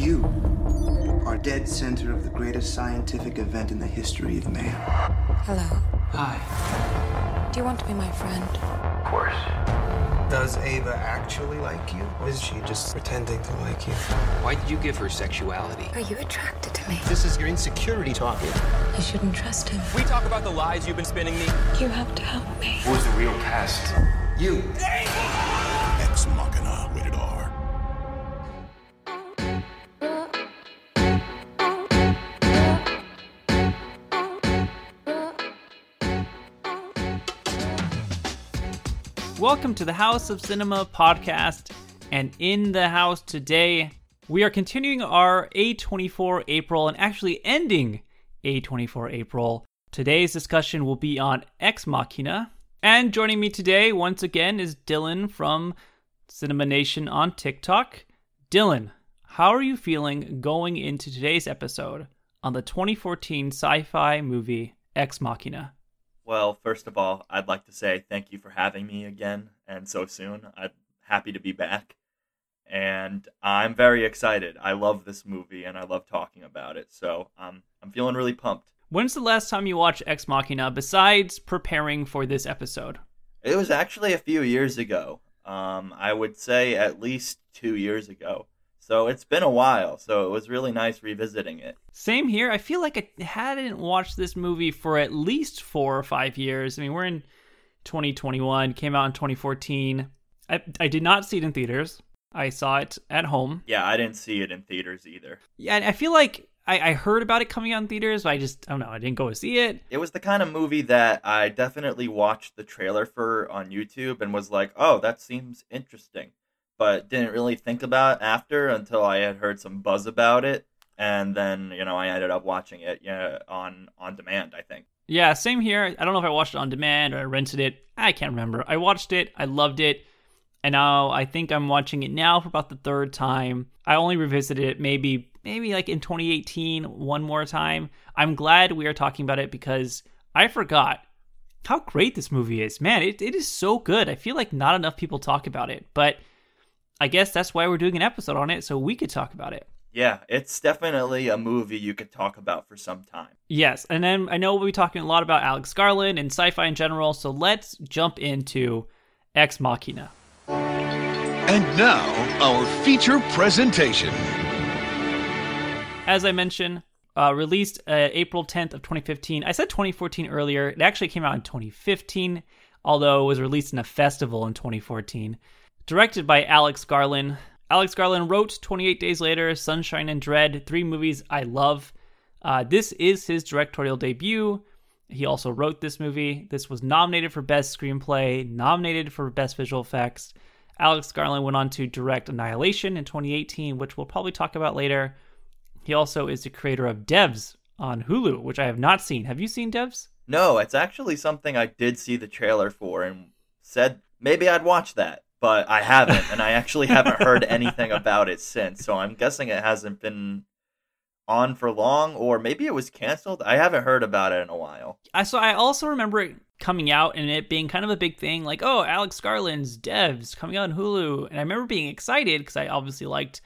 You are dead center of the greatest scientific event in the history of man. Hello. Hi. Do you want to be my friend? Of course. Does Ava actually like you? Or is she just pretending to like you? Why did you give her sexuality? Are you attracted to me? This is your insecurity talking. You shouldn't trust him. We talk about the lies you've been spinning me. You have to help me. Who's the real test? You. Ex Machina, Welcome to the House of Cinema podcast. And in the house today, we are continuing our A24 April and actually ending A24 April. Today's discussion will be on Ex Machina. And joining me today, once again, is Dylan from Cinema Nation on TikTok. Dylan, how are you feeling going into today's episode on the 2014 sci fi movie Ex Machina? Well, first of all, I'd like to say thank you for having me again and so soon. I'm happy to be back. And I'm very excited. I love this movie and I love talking about it. So um, I'm feeling really pumped. When's the last time you watched Ex Machina besides preparing for this episode? It was actually a few years ago. Um, I would say at least two years ago. So it's been a while. So it was really nice revisiting it. Same here. I feel like I hadn't watched this movie for at least four or five years. I mean, we're in 2021, came out in 2014. I, I did not see it in theaters. I saw it at home. Yeah, I didn't see it in theaters either. Yeah, I feel like I, I heard about it coming out in theaters, but I just, I don't know, I didn't go to see it. It was the kind of movie that I definitely watched the trailer for on YouTube and was like, oh, that seems interesting. But didn't really think about after until I had heard some buzz about it. And then, you know, I ended up watching it yeah, on on demand, I think. Yeah, same here. I don't know if I watched it on demand or I rented it. I can't remember. I watched it, I loved it. And now I think I'm watching it now for about the third time. I only revisited it maybe maybe like in 2018 one more time. I'm glad we are talking about it because I forgot how great this movie is. Man, it, it is so good. I feel like not enough people talk about it, but I guess that's why we're doing an episode on it so we could talk about it. Yeah, it's definitely a movie you could talk about for some time. Yes, and then I know we'll be talking a lot about Alex Garland and sci-fi in general, so let's jump into Ex Machina. And now, our feature presentation. As I mentioned, uh, released uh, April 10th of 2015. I said 2014 earlier. It actually came out in 2015, although it was released in a festival in 2014. Directed by Alex Garland. Alex Garland wrote 28 Days Later, Sunshine and Dredd, three movies I love. Uh, this is his directorial debut. He also wrote this movie. This was nominated for Best Screenplay, nominated for Best Visual Effects. Alex Garland went on to direct Annihilation in 2018, which we'll probably talk about later. He also is the creator of Devs on Hulu, which I have not seen. Have you seen Devs? No, it's actually something I did see the trailer for and said maybe I'd watch that, but I haven't, and I actually haven't heard anything about it since. So I'm guessing it hasn't been on for long, or maybe it was canceled. I haven't heard about it in a while. I so I also remember it coming out and it being kind of a big thing, like oh Alex Garland's Devs coming out on Hulu, and I remember being excited because I obviously liked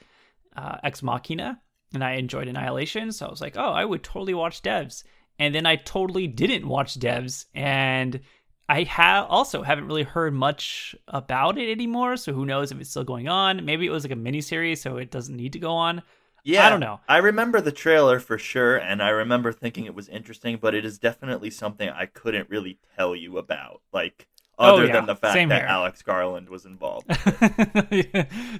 uh, Ex Machina and I enjoyed Annihilation, so I was like oh I would totally watch Devs, and then I totally didn't watch Devs, and I have also haven't really heard much about it anymore. So who knows if it's still going on? Maybe it was like a miniseries, so it doesn't need to go on. Yeah, I don't know. I remember the trailer for sure, and I remember thinking it was interesting, but it is definitely something I couldn't really tell you about, like Oh, other yeah. than the fact Same that here. Alex Garland was involved.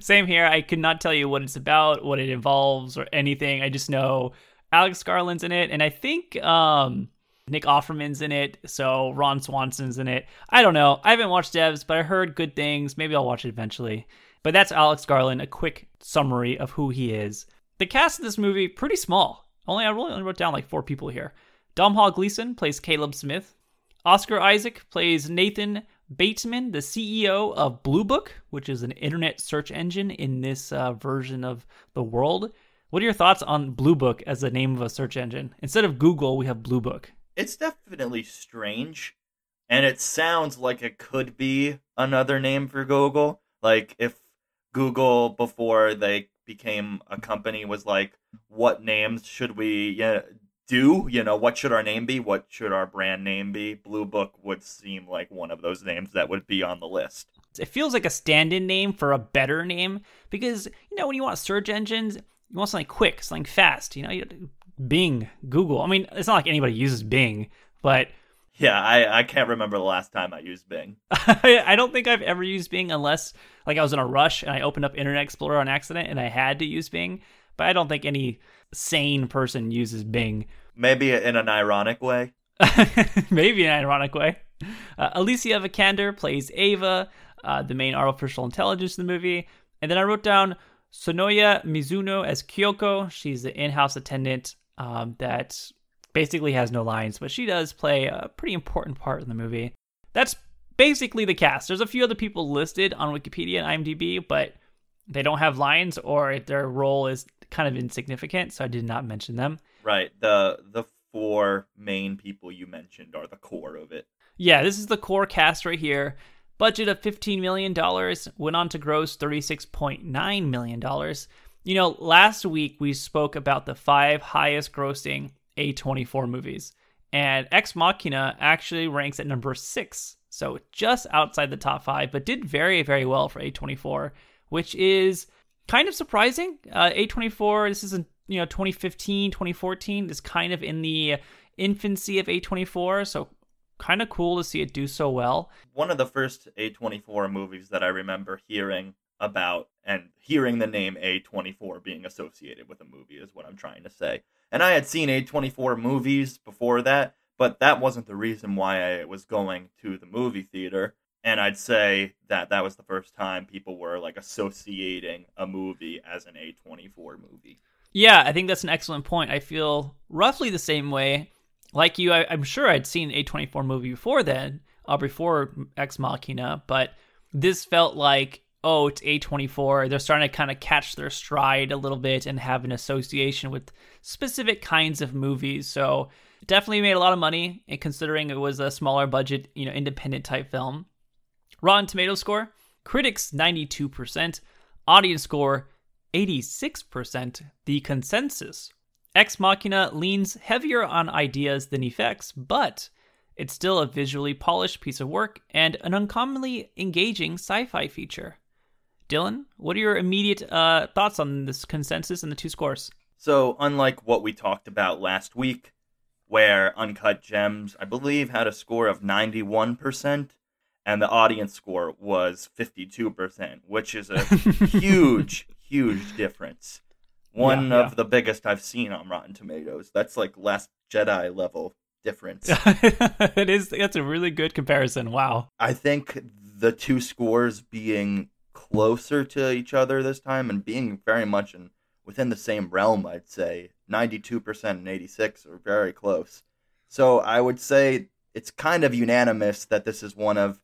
Same here. I could not tell you what it's about, what it involves, or anything. I just know Alex Garland's in it, and I think um, Nick Offerman's in it. So Ron Swanson's in it. I don't know. I haven't watched Devs, but I heard good things. Maybe I'll watch it eventually. But that's Alex Garland. A quick summary of who he is. The cast of this movie pretty small. Only I really only wrote down like four people here. Dom Domhnall Gleeson plays Caleb Smith. Oscar Isaac plays Nathan Bateman, the CEO of Blue Book, which is an internet search engine in this uh, version of the world. What are your thoughts on Blue Book as the name of a search engine? Instead of Google, we have Blue Book. It's definitely strange, and it sounds like it could be another name for Google. Like if Google, before they became a company was like, what names should we yeah, do? You know, what should our name be? What should our brand name be? Blue Book would seem like one of those names that would be on the list. It feels like a stand-in name for a better name because you know when you want search engines, you want something quick, something fast. You know, you, Bing, Google. I mean, it's not like anybody uses Bing, but yeah, I, I can't remember the last time I used Bing. I don't think I've ever used Bing unless like I was in a rush and I opened up Internet Explorer on accident and I had to use Bing. But I don't think any sane person uses Bing. Maybe in an ironic way. Maybe in an ironic way. Uh, Alicia Vikander plays Ava, uh, the main artificial intelligence in the movie. And then I wrote down Sonoya Mizuno as Kyoko. She's the in-house attendant um, that basically has no lines, but she does play a pretty important part in the movie. That's basically the cast. There's a few other people listed on Wikipedia and IMDb, but they don't have lines or their role is kind of insignificant, so I did not mention them. Right. The the four main people you mentioned are the core of it. Yeah, this is the core cast right here. Budget of $15 million, went on to gross $36.9 million. You know, last week we spoke about the five highest grossing a24 movies. And Ex Machina actually ranks at number six, so just outside the top five, but did very, very well for A24, which is kind of surprising. Uh, A24, this is in you know 2015, 2014, is kind of in the infancy of A24, so kind of cool to see it do so well. One of the first A24 movies that I remember hearing about and hearing the name A24 being associated with a movie is what I'm trying to say. And I had seen A24 movies before that, but that wasn't the reason why I was going to the movie theater. And I'd say that that was the first time people were like associating a movie as an A24 movie. Yeah, I think that's an excellent point. I feel roughly the same way. Like you, I, am sure I'd seen A24 movie before then, uh, before Ex Machina, but this felt like oh, it's A24. They're starting to kind of catch their stride a little bit and have an association with specific kinds of movies. So definitely made a lot of money considering it was a smaller budget, you know, independent type film. Rotten Tomato score, critics 92%, audience score 86%, the consensus. Ex Machina leans heavier on ideas than effects, but it's still a visually polished piece of work and an uncommonly engaging sci fi feature. Dylan, what are your immediate uh, thoughts on this consensus and the two scores? So, unlike what we talked about last week, where Uncut Gems, I believe, had a score of 91%, and the audience score was 52%, which is a huge, huge difference. One yeah, of yeah. the biggest I've seen on Rotten Tomatoes. That's like Last Jedi level difference. it is. That's a really good comparison. Wow. I think the two scores being closer to each other this time and being very much in within the same realm, I'd say. 92% and 86 are very close. So I would say it's kind of unanimous that this is one of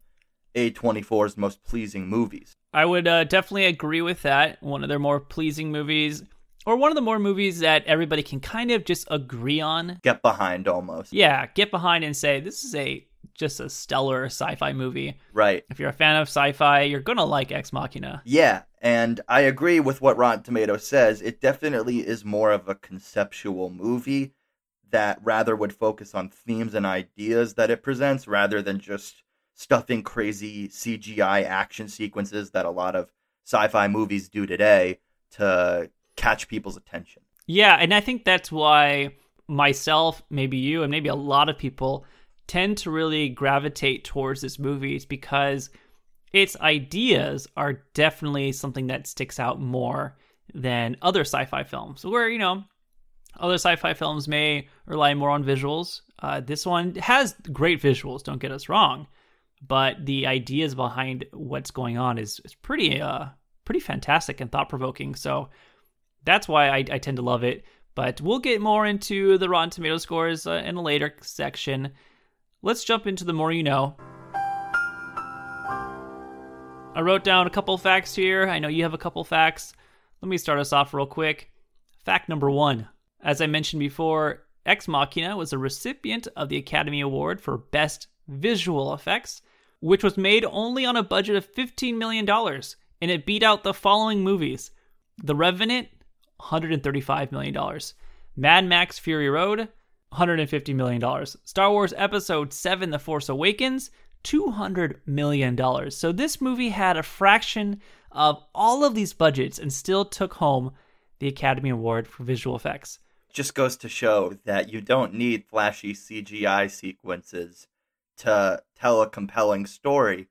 A24's most pleasing movies. I would uh, definitely agree with that. One of their more pleasing movies, or one of the more movies that everybody can kind of just agree on. Get behind almost. Yeah, get behind and say, this is a just a stellar sci-fi movie. Right. If you're a fan of sci-fi, you're gonna like Ex Machina. Yeah, and I agree with what Rotten Tomatoes says. It definitely is more of a conceptual movie that rather would focus on themes and ideas that it presents rather than just stuffing crazy CGI action sequences that a lot of sci-fi movies do today to catch people's attention. Yeah, and I think that's why myself, maybe you, and maybe a lot of people tend to really gravitate towards this movie is because its ideas are definitely something that sticks out more than other sci-fi films. Where you know other sci-fi films may rely more on visuals. Uh, this one has great visuals don't get us wrong but the ideas behind what's going on is, is pretty uh pretty fantastic and thought-provoking. So that's why I, I tend to love it. But we'll get more into the rotten tomato scores uh, in a later section let's jump into the more you know. I wrote down a couple facts here. I know you have a couple facts. Let me start us off real quick. Fact number one As I mentioned before, Ex Machina was a recipient of the Academy Award for Best Visual Effects, which was made only on a budget of $15 million, and it beat out the following movies The Revenant, $135 million. Mad Max Fury Road, $150 million. Star Wars Episode 7 The Force Awakens, $200 million. So this movie had a fraction of all of these budgets and still took home the Academy Award for visual effects. Just goes to show that you don't need flashy CGI sequences to tell a compelling story.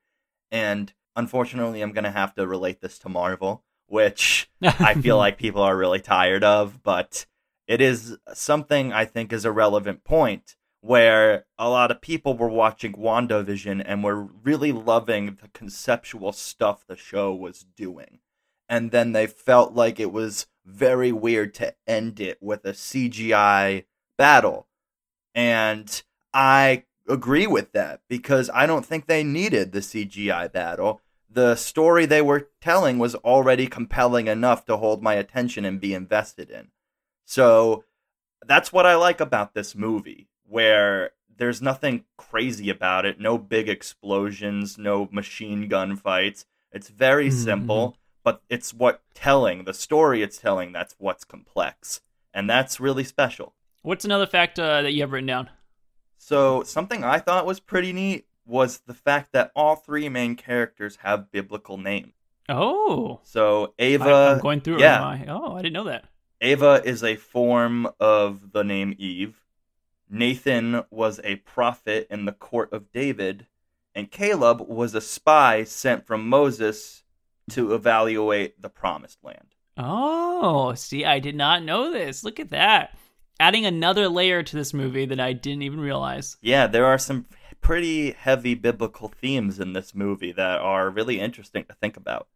And unfortunately, I'm going to have to relate this to Marvel, which I feel like people are really tired of, but it is something I think is a relevant point where a lot of people were watching WandaVision and were really loving the conceptual stuff the show was doing. And then they felt like it was very weird to end it with a CGI battle. And I agree with that because I don't think they needed the CGI battle. The story they were telling was already compelling enough to hold my attention and be invested in. So that's what I like about this movie where there's nothing crazy about it, no big explosions, no machine gun fights. It's very mm-hmm. simple, but it's what telling, the story it's telling, that's what's complex. And that's really special. What's another fact uh, that you have written down? So, something I thought was pretty neat was the fact that all three main characters have biblical names. Oh. So, Ava. I, am going through it. Yeah. Oh, I didn't know that. Ava is a form of the name Eve. Nathan was a prophet in the court of David, and Caleb was a spy sent from Moses to evaluate the promised land. Oh, see, I did not know this. Look at that. Adding another layer to this movie that I didn't even realize. Yeah, there are some pretty heavy biblical themes in this movie that are really interesting to think about.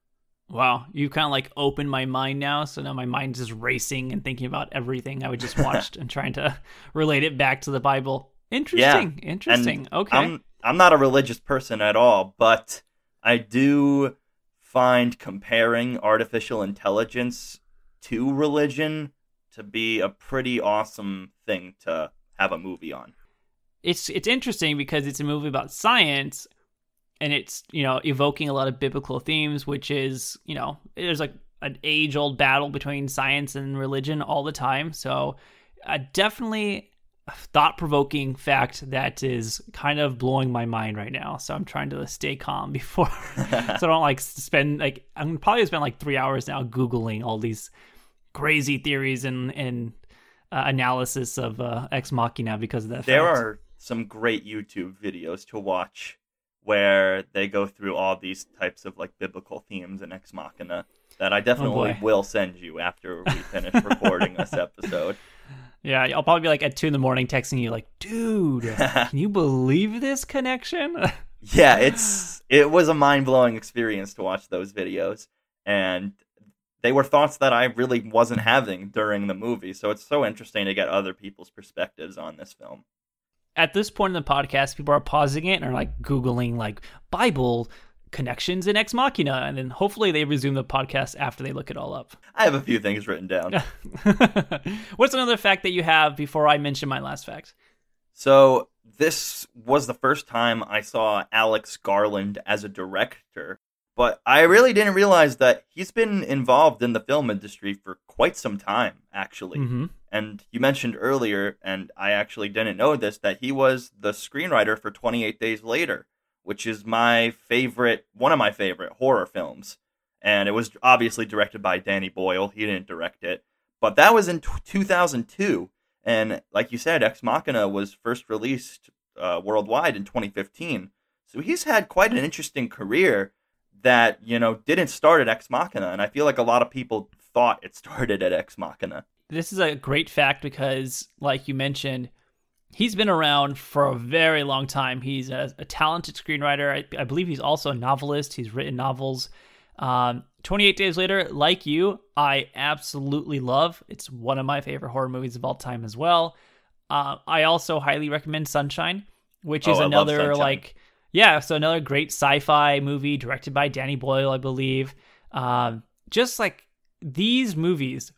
Wow, you kind of like opened my mind now. So now my mind is racing and thinking about everything I would just watched and trying to relate it back to the Bible. Interesting. Yeah. Interesting. And okay. I'm I'm not a religious person at all, but I do find comparing artificial intelligence to religion to be a pretty awesome thing to have a movie on. It's it's interesting because it's a movie about science and it's you know evoking a lot of biblical themes which is you know there's like an age old battle between science and religion all the time. So uh, definitely a thought provoking fact that is kind of blowing my mind right now. So i'm trying to stay calm before so i don't like spend like i'm probably spend like three hours now googling all these crazy theories and and uh, analysis of uh, ex machina because of that there fact. are some great youtube videos to watch where they go through all these types of like biblical themes and ex machina that I definitely oh will send you after we finish recording this episode. Yeah, I'll probably be like at two in the morning texting you like, dude, can you believe this connection? yeah, it's it was a mind blowing experience to watch those videos, and they were thoughts that I really wasn't having during the movie. So it's so interesting to get other people's perspectives on this film at this point in the podcast, people are pausing it and are like Googling like Bible connections in Ex Machina, and then hopefully they resume the podcast after they look it all up. I have a few things written down. What's another fact that you have before I mention my last fact? So this was the first time I saw Alex Garland as a director, but I really didn't realize that he's been involved in the film industry for quite some time, actually. Mm-hmm. And you mentioned earlier, and I actually didn't know this, that he was the screenwriter for 28 Days Later, which is my favorite, one of my favorite horror films. And it was obviously directed by Danny Boyle. He didn't direct it. But that was in t- 2002. And like you said, Ex Machina was first released uh, worldwide in 2015. So he's had quite an interesting career that you know didn't start at Ex Machina, and I feel like a lot of people thought it started at Ex Machina. This is a great fact because, like you mentioned, he's been around for a very long time. He's a, a talented screenwriter. I, I, believe he's also a novelist. He's written novels. Um, 28 Days Later, like you, I absolutely love. It's one of my favorite horror movies of all time as well. Uh, I also highly recommend Sunshine, which is oh, another like yeah, so another great sci-fi movie directed by Danny Boyle, I believe. Um, just like these movies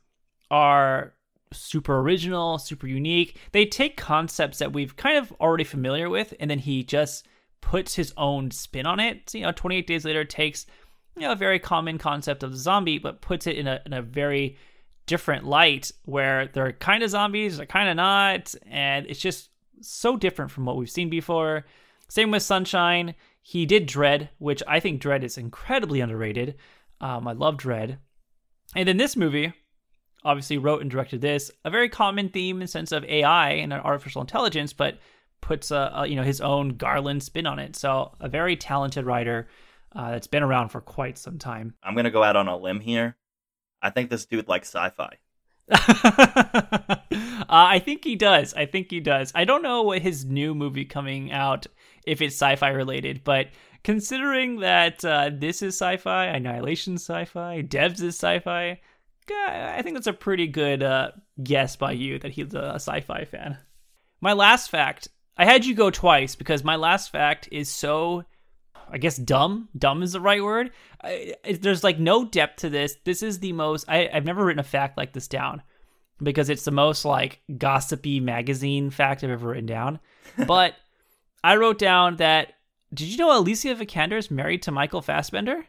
are super original, super unique. They take concepts that we've kind of already familiar with, and then he just puts his own spin on it. So, you know, 28 Days Later takes you know a very common concept of the zombie, but puts it in a in a very different light where they're kind of zombies, they're kind of not, and it's just so different from what we've seen before. Same with Sunshine. He did Dredd, which I think Dredd is incredibly underrated. Um, I love Dredd. And then this movie, obviously wrote and directed this, a very common theme in sense of AI and artificial intelligence, but puts a, a, you know his own Garland spin on it. So a very talented writer uh, that's been around for quite some time. I'm gonna go out on a limb here. I think this dude likes sci-fi. uh, I think he does. I think he does. I don't know what his new movie coming out if it's sci-fi related, but considering that uh, this is sci-fi, Annihilation sci-fi, Devs is sci-fi, I think that's a pretty good uh, guess by you that he's a sci-fi fan. My last fact, I had you go twice because my last fact is so, I guess dumb. Dumb is the right word. I, there's like no depth to this. This is the most. I, I've never written a fact like this down because it's the most like gossipy magazine fact I've ever written down. But I wrote down that. Did you know Alicia Vikander is married to Michael Fassbender?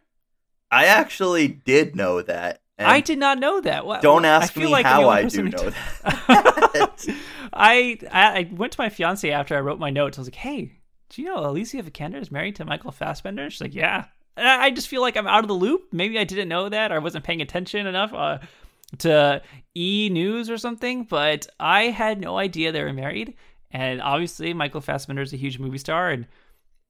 I actually did know that. I did not know that. Well, don't ask me like how I do know that. I, I went to my fiance after I wrote my notes. I was like, "Hey, do you know Alicia Vikander is married to Michael Fassbender?" She's like, "Yeah." And I just feel like I'm out of the loop. Maybe I didn't know that, or I wasn't paying attention enough uh, to E News or something. But I had no idea they were married. And obviously, Michael Fassbender is a huge movie star, and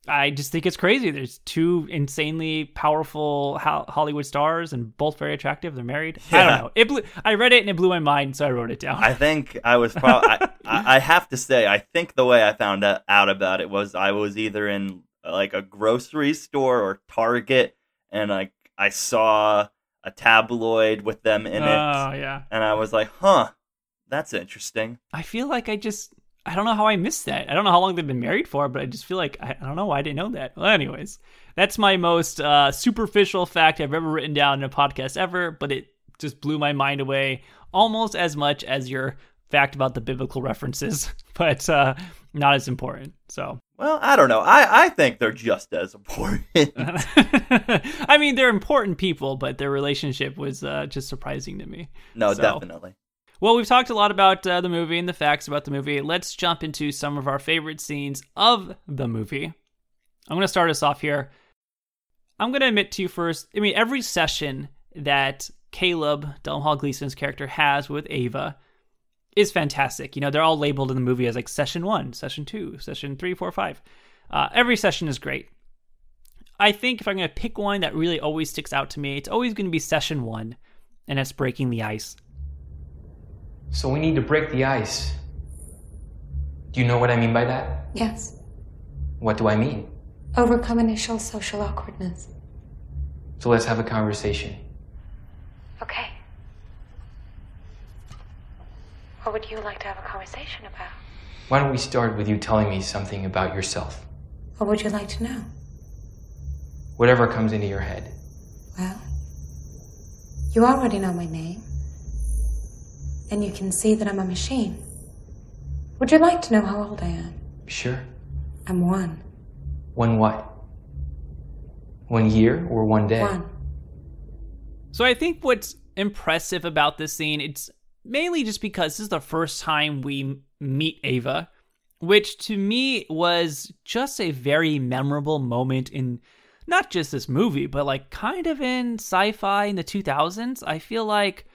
I just think it's crazy. There's two insanely powerful Hollywood stars and both very attractive. They're married. Yeah. I don't know. It blew, I read it and it blew my mind, so I wrote it down. I think I was probably. I, I, have to say, I think the way I found out about it was I was either in like a grocery store or Target, and like I saw a tabloid with them in it. Oh yeah. And I was like, huh, that's interesting. I feel like I just I don't know how I missed that. I don't know how long they've been married for, but I just feel like I, I don't know why I didn't know that. Well, anyways, that's my most uh, superficial fact I've ever written down in a podcast ever, but it just blew my mind away almost as much as your fact about the biblical references, but uh, not as important. So, well, I don't know. I I think they're just as important. I mean, they're important people, but their relationship was uh, just surprising to me. No, so. definitely. Well, we've talked a lot about uh, the movie and the facts about the movie. Let's jump into some of our favorite scenes of the movie. I'm going to start us off here. I'm going to admit to you first, I mean, every session that Caleb, Domhnall Gleeson's character, has with Ava is fantastic. You know, they're all labeled in the movie as like session one, session two, session three, four, five. Uh, every session is great. I think if I'm going to pick one that really always sticks out to me, it's always going to be session one, and it's breaking the ice. So we need to break the ice. Do you know what I mean by that? Yes. What do I mean? Overcome initial social awkwardness. So let's have a conversation. Okay. What would you like to have a conversation about? Why don't we start with you telling me something about yourself? What would you like to know? Whatever comes into your head. Well, you already know my name and you can see that I'm a machine. Would you like to know how old I am? Sure. I'm one. One what? One year or one day? One. So I think what's impressive about this scene, it's mainly just because this is the first time we meet Ava, which to me was just a very memorable moment in not just this movie, but like kind of in sci fi in the 2000s. I feel like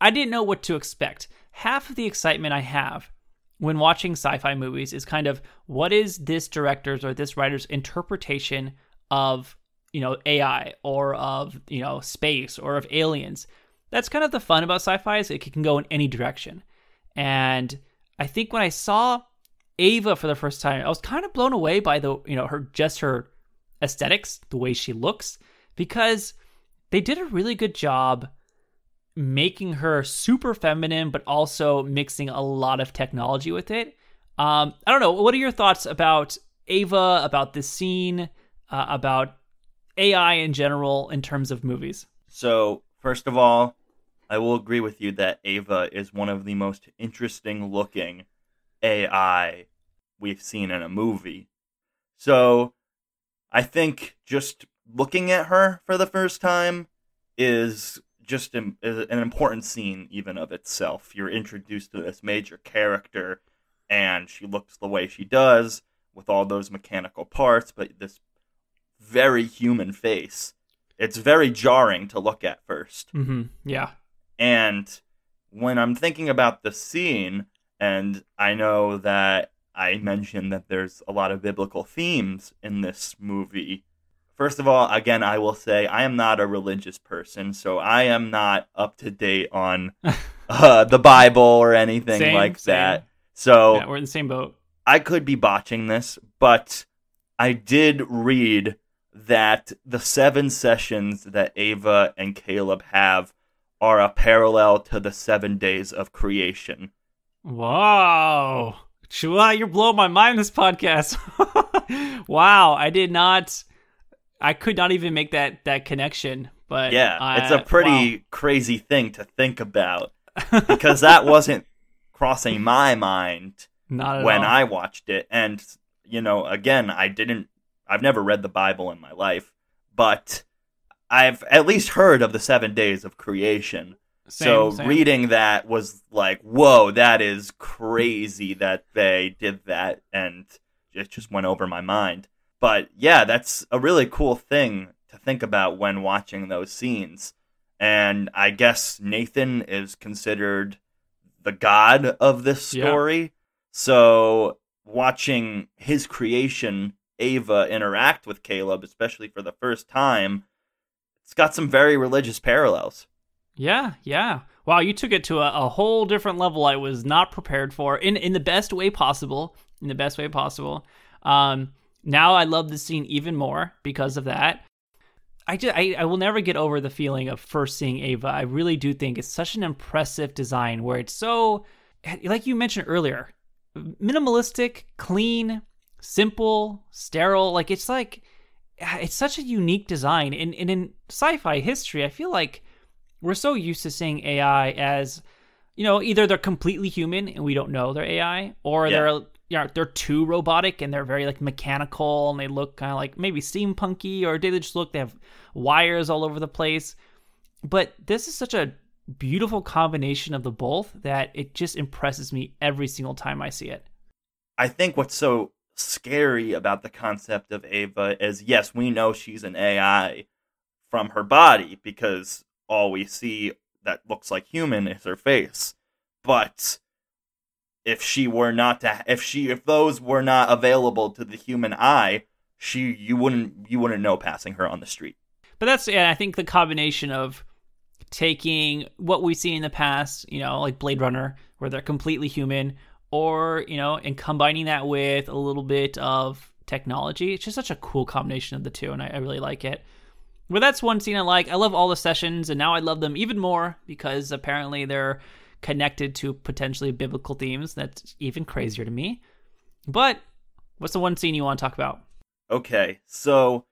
I didn't know what to expect. Half of the excitement I have when watching sci fi movies is kind of what is this director's or this writer's interpretation of, you know, AI or of, you know, space or of aliens. That's kind of the fun about sci fi is it can go in any direction. And I think when I saw Ava for the first time, I was kind of blown away by the, you know, her just her aesthetics, the way she looks, because they did a really good job making her super feminine, but also mixing a lot of technology with it. Um, I don't know. What are your thoughts about Ava, about this scene, uh, about AI in general in terms of movies? So, first of all, I will agree with you that Ava is one of the most interesting looking AI we've seen in a movie. So, I think just looking at her for the first time is just an, an important scene even of itself. You're introduced to this major character, and she looks the way she does with all those mechanical parts, but this very human face. It's very jarring to look at first. Mm-hmm. Yeah. And when I'm thinking about the scene, and I know that I mentioned that there's a lot of biblical themes in this movie. First of all, again, I will say I am not a religious person, so I am not up to date on uh, the Bible or anything Same, like same. that. So yeah, we're in the same boat. I could be botching this, but I did read that the seven sessions that Ava and Caleb have are a parallel to the seven days of creation. Wow. Chua, you're blowing my mind this podcast. wow, I did not I could not even make that that connection. But Yeah, I- it's a pretty wow. crazy thing to think about because that wasn't crossing my mind when all. I watched it. And, you know, again, I didn't, I've never read the Bible in my life, but I've at least heard of the seven days of creation. Same, so same. reading that was like, whoa, that is crazy that they did that. And it just went over my mind. But yeah, that's a really cool thing to think about when watching those scenes. And I guess Nathan is considered the god of this Yeah. story. So watching his creation, Ava, interact with Caleb, especially for the first time, it's got some very religious parallels. Yeah, yeah. Wow, you took it to a, a whole different level I was not prepared for in in the best way possible. In the best way possible. Um now I love the scene even more because of that. I just I, I will never get over the feeling of first seeing Ava. I really do think it's such an impressive design where it's so like you mentioned earlier, minimalistic, clean, simple, sterile. Like it's like it's such a unique design. And, and in sci-fi history, I feel like we're so used to seeing AI as, you know, either they're completely human and we don't know they're AI, or Yeah. they're know, they're too robotic and they're very like mechanical and they look kind of like maybe steampunky, or they just look they have wires all over the place. But this is such a beautiful combination of the both that it just impresses me every single time I see it. I think what's so scary about the concept of Ava is yes, we know she's an AI from her body because all we see that looks like human is her face. But if she were not to if she if those were not available to the human eye, she you wouldn't you wouldn't know passing her on the street. But that's yeah, I think the combination of taking what we see in the past, you know, like Blade Runner, where they're completely human, or you know, and combining that with a little bit of technology. It's just such a cool combination of the two, and I, I really like it. But that's one scene I like. I love all the sessions, and now I love them even more because apparently they're connected to potentially biblical themes. That's even crazier to me. But what's the one scene you want to talk about? Okay, so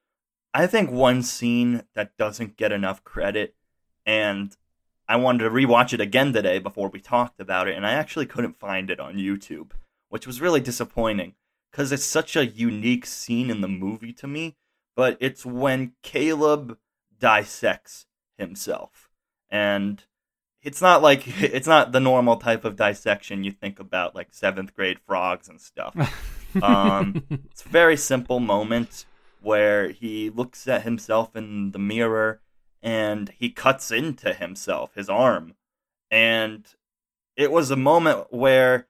I think one scene that doesn't get enough credit, and I wanted to rewatch it again today before we talked about it, and I actually couldn't find it on YouTube, which was really disappointing because it's such a unique scene in the movie to me. But it's when Caleb dissects himself, and it's not like it's not the normal type of dissection you think about, like seventh grade frogs and stuff. Um, it's a very simple moment where he looks at himself in the mirror and he cuts into himself, his arm. And it was a moment where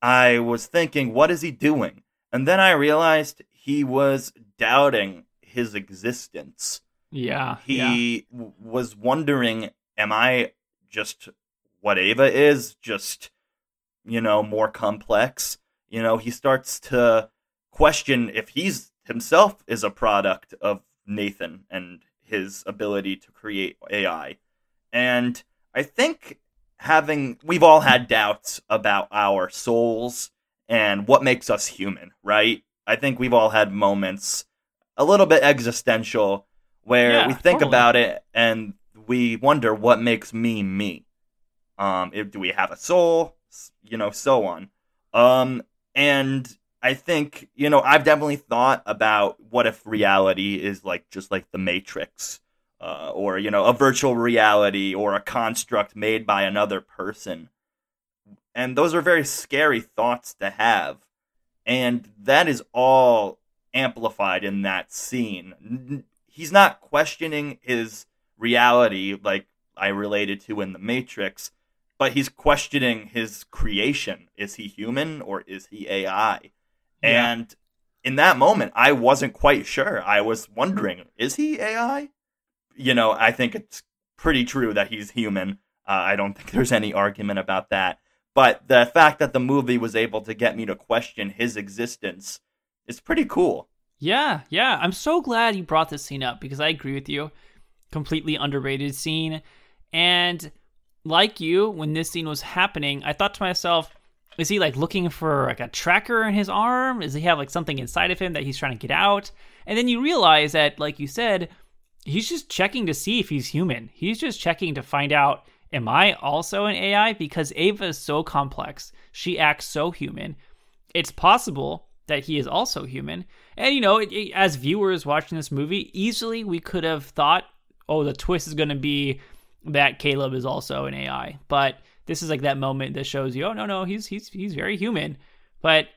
I was thinking, what is he doing? And then I realized he was doubting his existence. yeah, yeah. He w was wondering, am I just what Ava is? Just, you know, more complex? You know, he starts to question if he's himself is a product of Nathan and his ability to create AI. And I think having we've all had doubts about our souls and what makes us human, right? I think we've all had moments a little bit existential where Yeah, we think totally. about it and we wonder what makes me me. Um, if, do we have a soul? You know, so on. Um, and I think, you know, I've definitely thought about what if reality is like just like the Matrix, uh, or, you know, a virtual reality or a construct made by another person. And those are very scary thoughts to have. And that is all amplified in that scene. He's not questioning his reality like I related to in the Matrix, but he's questioning his creation. Is he human or is he AI? Yeah. And in that moment, I wasn't quite sure. I was wondering, is he AI? You know, I think it's pretty true that he's human. Uh, I don't think there's any argument about that. But the fact that the movie was able to get me to question his existence is pretty cool. Yeah, yeah. I'm so glad you brought this scene up because I agree with you. Completely underrated scene. And like you, when this scene was happening, I thought to myself, is he like looking for like a tracker in his arm? Does he have like something inside of him that he's trying to get out? And then you realize that, like you said, he's just checking to see if he's human. He's just checking to find out, am I also an AI? Because Ava is so complex. She acts so human. It's possible that he is also human. And, you know, it, it- as viewers watching this movie, easily we could have thought, oh, the twist is going to be that Caleb is also an AI. But this is like that moment that shows you, oh, no, no, he's, he's, he's very human. But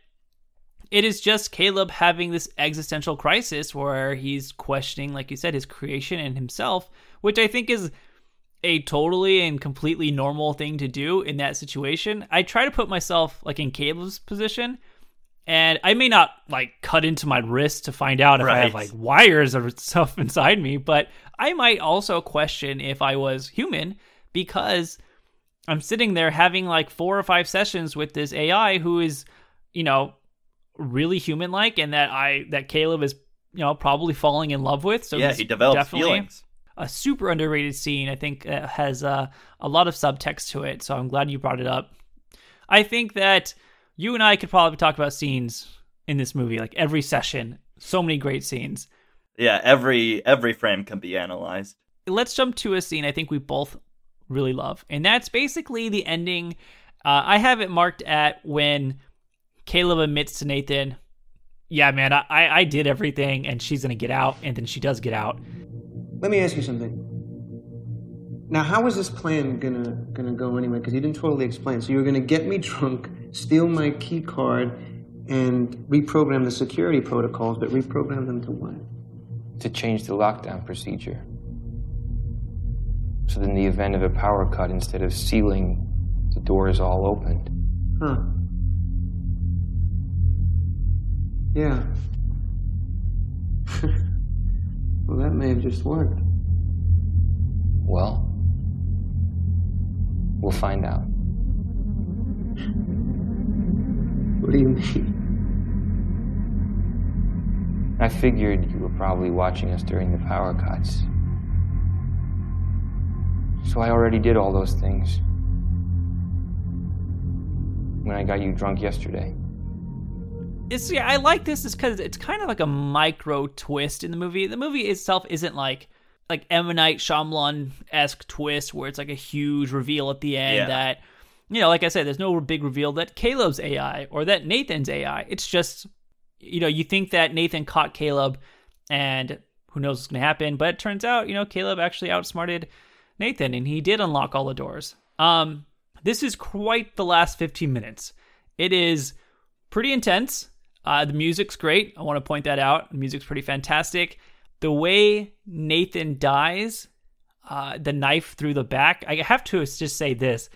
it is just Caleb having this existential crisis where he's questioning, like you said, his creation and himself, which I think is a totally and completely normal thing to do in that situation. I try to put myself like in Caleb's position, and I may not like cut into my wrist to find out if I have like wires or stuff inside me, but I might also question if I was human because I'm sitting there having like four or five sessions with this AI who is, you know, really human like and that I that Caleb is, you know, probably falling in love with. So yeah, he develops definitely feelings. a super underrated scene. I think uh, has uh, a lot of subtext to it. So I'm glad you brought it up. I think that you and I could probably talk about scenes in this movie, like every session. So many great scenes. Yeah, every every frame can be analyzed. Let's jump to a scene I think we both really love, and that's basically the ending. Uh, I have it marked at when Caleb admits to Nathan, "Yeah, man, I I did everything, and she's gonna get out," and then she does get out. Let me ask you something. Now, how is this plan gonna gonna go anyway? Because you didn't totally explain. So you were gonna get me drunk, steal my key card, and reprogram the security protocols, but reprogram them to what? to change the lockdown procedure. So that in the event of a power cut, instead of sealing the doors all opened, Huh. Yeah. well, that may have just worked. well, we'll find out. What do you mean? I figured you were probably watching us during the power cuts. So I already did all those things. When I got you drunk yesterday. it's yeah, I like this is because it's kind of like a micro twist in the movie. The movie itself isn't like like M Night Shyamalan esque twist where it's like a huge reveal at the end Yeah. that you know, like I said, there's no big reveal that Caleb's AI or that Nathan's AI. It's just you know, you think that Nathan caught Caleb and who knows what's gonna happen, but it turns out, you know, Caleb actually outsmarted Nathan and he did unlock all the doors. Um this is quite the last 15 minutes. It is pretty intense. Uh, the music's great. I want to point that out. The music's pretty fantastic. The way Nathan dies, uh, the knife through the back. I have to just say this: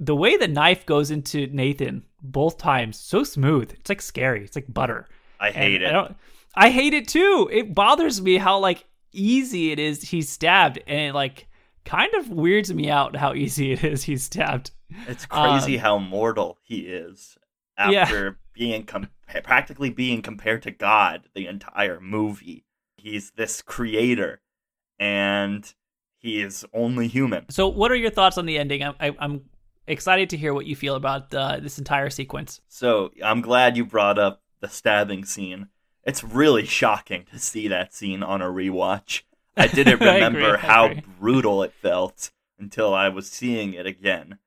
the way the knife goes into Nathan both times, so smooth. It's like scary. It's like butter. I hate And I it. don't- I hate it too. It bothers me how like easy it is. He's stabbed, and it like kind of weirds me out how easy it is. He's stabbed. It's crazy Um, how mortal he is Yeah. after being com- practically being compared to God the entire movie. He's this creator, and he is only human. So, what are your thoughts on the ending? I'm, I, I'm excited to hear what you feel about uh, this entire sequence. So I'm glad you brought up the stabbing scene. It's really shocking to see that scene on a rewatch. I didn't I remember agree, how agree. brutal it felt until I was seeing it again.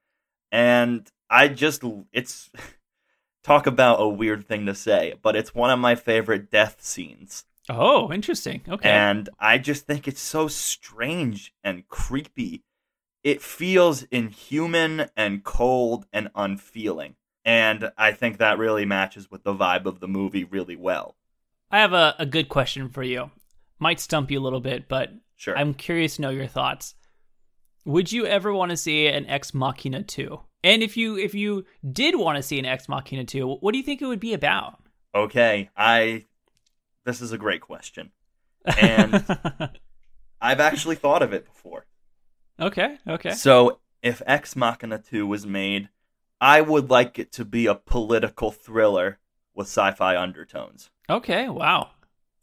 And I just it's talk about a weird thing to say, but it's one of my favorite death scenes. Oh, interesting. Okay. And I just think it's so strange and creepy. It feels inhuman and cold and unfeeling. And I think that really matches with the vibe of the movie really well. I have a, a good question for you. Might stump you a little bit, but Sure. I'm curious to know your thoughts. Would you ever want to see an Ex Machina 2? And if you if you did want to see an Ex Machina 2, what do you think it would be about? Okay, I. This is a great question. And I've actually thought of it before. Okay, okay. So, if Ex Machina 2 was made, I would like it to be a political thriller with sci fi undertones. Okay, wow.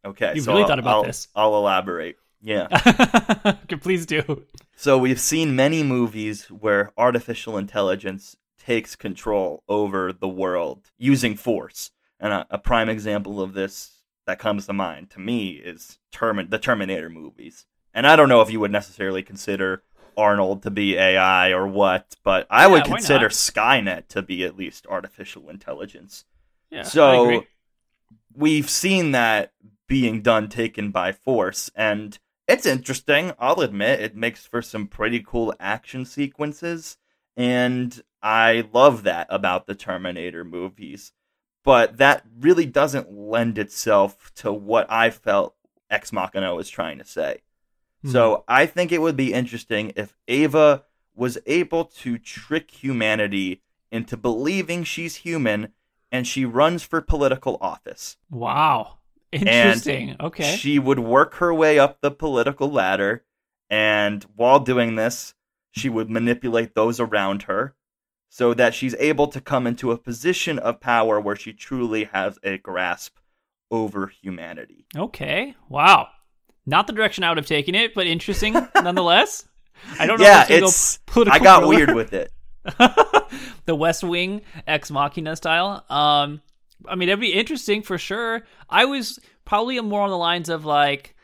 Okay, You've so really I'll- thought about I'll- this. I'll elaborate. Yeah. Please do. So we've seen many movies where artificial intelligence takes control over the world using force. And a, a prime example of this that comes to mind to me is Termin- the Terminator movies. And I don't know if you would necessarily consider Arnold to be AI or what, but I would Yeah, why consider? Skynet to be at least artificial intelligence. Yeah. So we've seen that being done taken by force and it's interesting. I'll admit it makes for some pretty cool action sequences and I love that about the Terminator movies. But that really doesn't lend itself to what I felt Ex Machina was trying to say. So mm-hmm. I think it would be interesting if Ava was able to trick humanity into believing she's human and she runs for political office. Wow. Interesting. okay. She would work her way up the political ladder, and while doing this, she would manipulate those around her so that she's able to come into a position of power where she truly has a grasp over humanity. Okay. Wow. Not the direction I would have taken it, but interesting nonetheless. I don't know yeah, if it's, go I got thriller. weird with it. the West Wing ex machina style. Um, I mean, it'd be interesting for sure. I was probably more on the lines of like,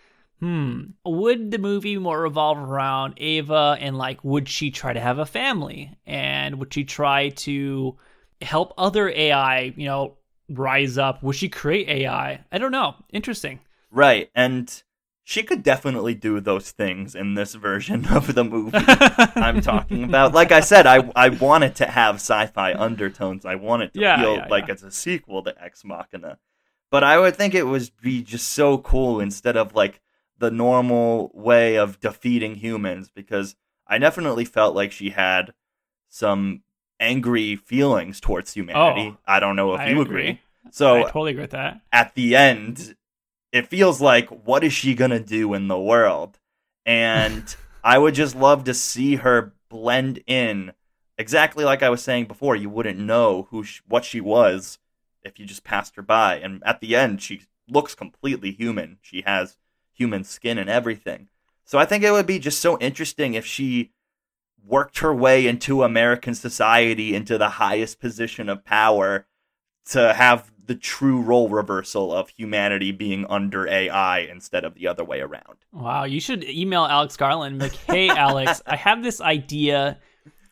hmm, would the movie more revolve around Ava and like, would she try to have a family and would she try to help other AI, you know, rise up? Would she create AI? I don't know. Interesting. Right, and she could definitely do those things in this version of the movie I'm talking about. Like I said, I I want it to have sci-fi undertones. I want it to Yeah, feel yeah, like yeah. it's a sequel to Ex Machina. But I would think it would be just so cool instead of like the normal way of defeating humans because I definitely felt like she had some angry feelings towards humanity. Oh, I don't know if I you agree. agree. So I totally agree with that. at the end, it feels like what is she gonna do in the world? And I would just love to see her blend in exactly like I was saying before. You wouldn't know who sh- what she was if you just passed her by. And at the end, she looks completely human. She has human skin and everything. So I think it would be just so interesting if she worked her way into American society into the highest position of power to have the true role reversal of humanity being under AI instead of the other way around. Wow, you should email Alex Garland. and be Like, hey, Alex, I have this idea.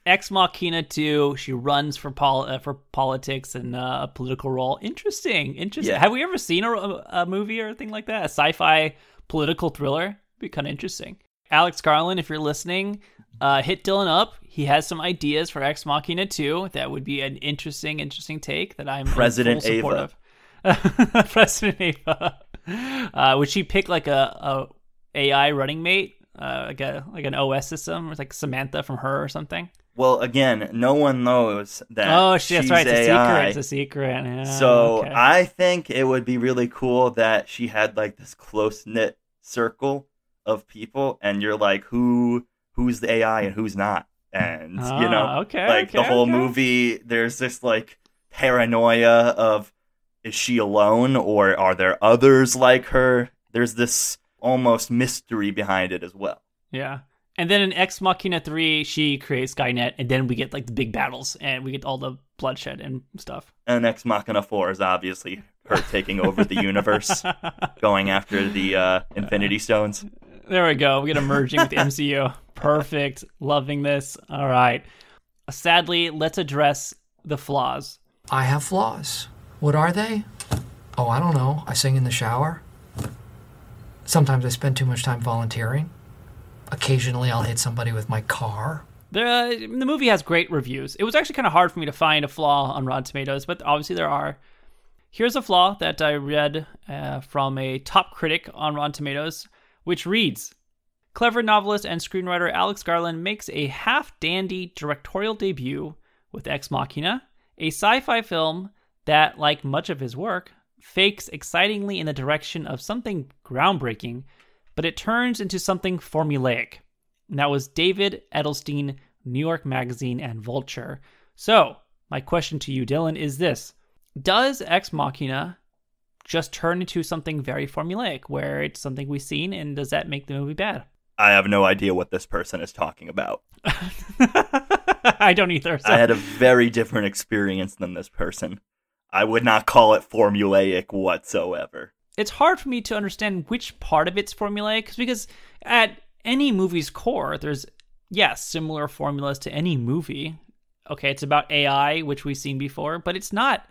Ex Machina 2. She runs for pol- uh, for politics and uh, a political role. Interesting. Interesting. Yeah. Have we ever seen a, a movie or a thing like that? A sci-fi political thriller? Be kind of interesting. Alex Garland, if you're listening, uh, hit Dylan up. He has some ideas for Ex Machina 2. That would be an interesting, interesting take that I'm in President full support Ava. of. President Ava. Uh, would she pick like a, a AI running mate, uh, like a like an OS system, or like Samantha from her or something? Well, again, no one knows that. oh, shit, that's right. It's a secret. It's a secret. Yeah, So okay. I think it would be really cool that she had like this close knit circle of people, and you're like, who who's the AI and who's not, and you Ah, know, okay, like the whole okay. movie. There's this like paranoia of is she alone or are there others like her? There's this almost mystery behind it as well. yeah. And then in Ex Machina 3, she creates Skynet, and then we get like the big battles, and we get all the bloodshed and stuff. And Ex Machina 4 is obviously her taking over the universe, going after the uh, Infinity Stones. There we go. We get a merging with the MCU. Perfect. Loving this. All right. Sadly, let's address the flaws. I have flaws. What are they? Oh, I don't know. I sing in the shower. Sometimes I spend too much time volunteering. Occasionally, I'll hit somebody with my car. The the movie has great reviews. It was actually kind of hard for me to find a flaw on Rotten Tomatoes, but obviously there are. Here's a flaw that I read uh, from a top critic on Rotten Tomatoes, which reads Clever novelist and screenwriter Alex Garland makes a half dandy directorial debut with Ex Machina, a sci fi film that, like much of his work, fakes excitingly in the direction of something groundbreaking, but it turns into something formulaic. And that was David Edelstein, New York Magazine, and Vulture. So, my question to you, Dylan, is this Does Ex Machina just turn into something very formulaic, where it's something we've seen, and does that make the movie bad? I have no idea what this person is talking about. I don't either. So. I had a very different experience than this person. I would not call it formulaic whatsoever. It's hard for me to understand which part of it's formulaic because at any movie's core, there's yes, similar formulas to any movie. Okay, it's about AI, which we've seen before, but it's not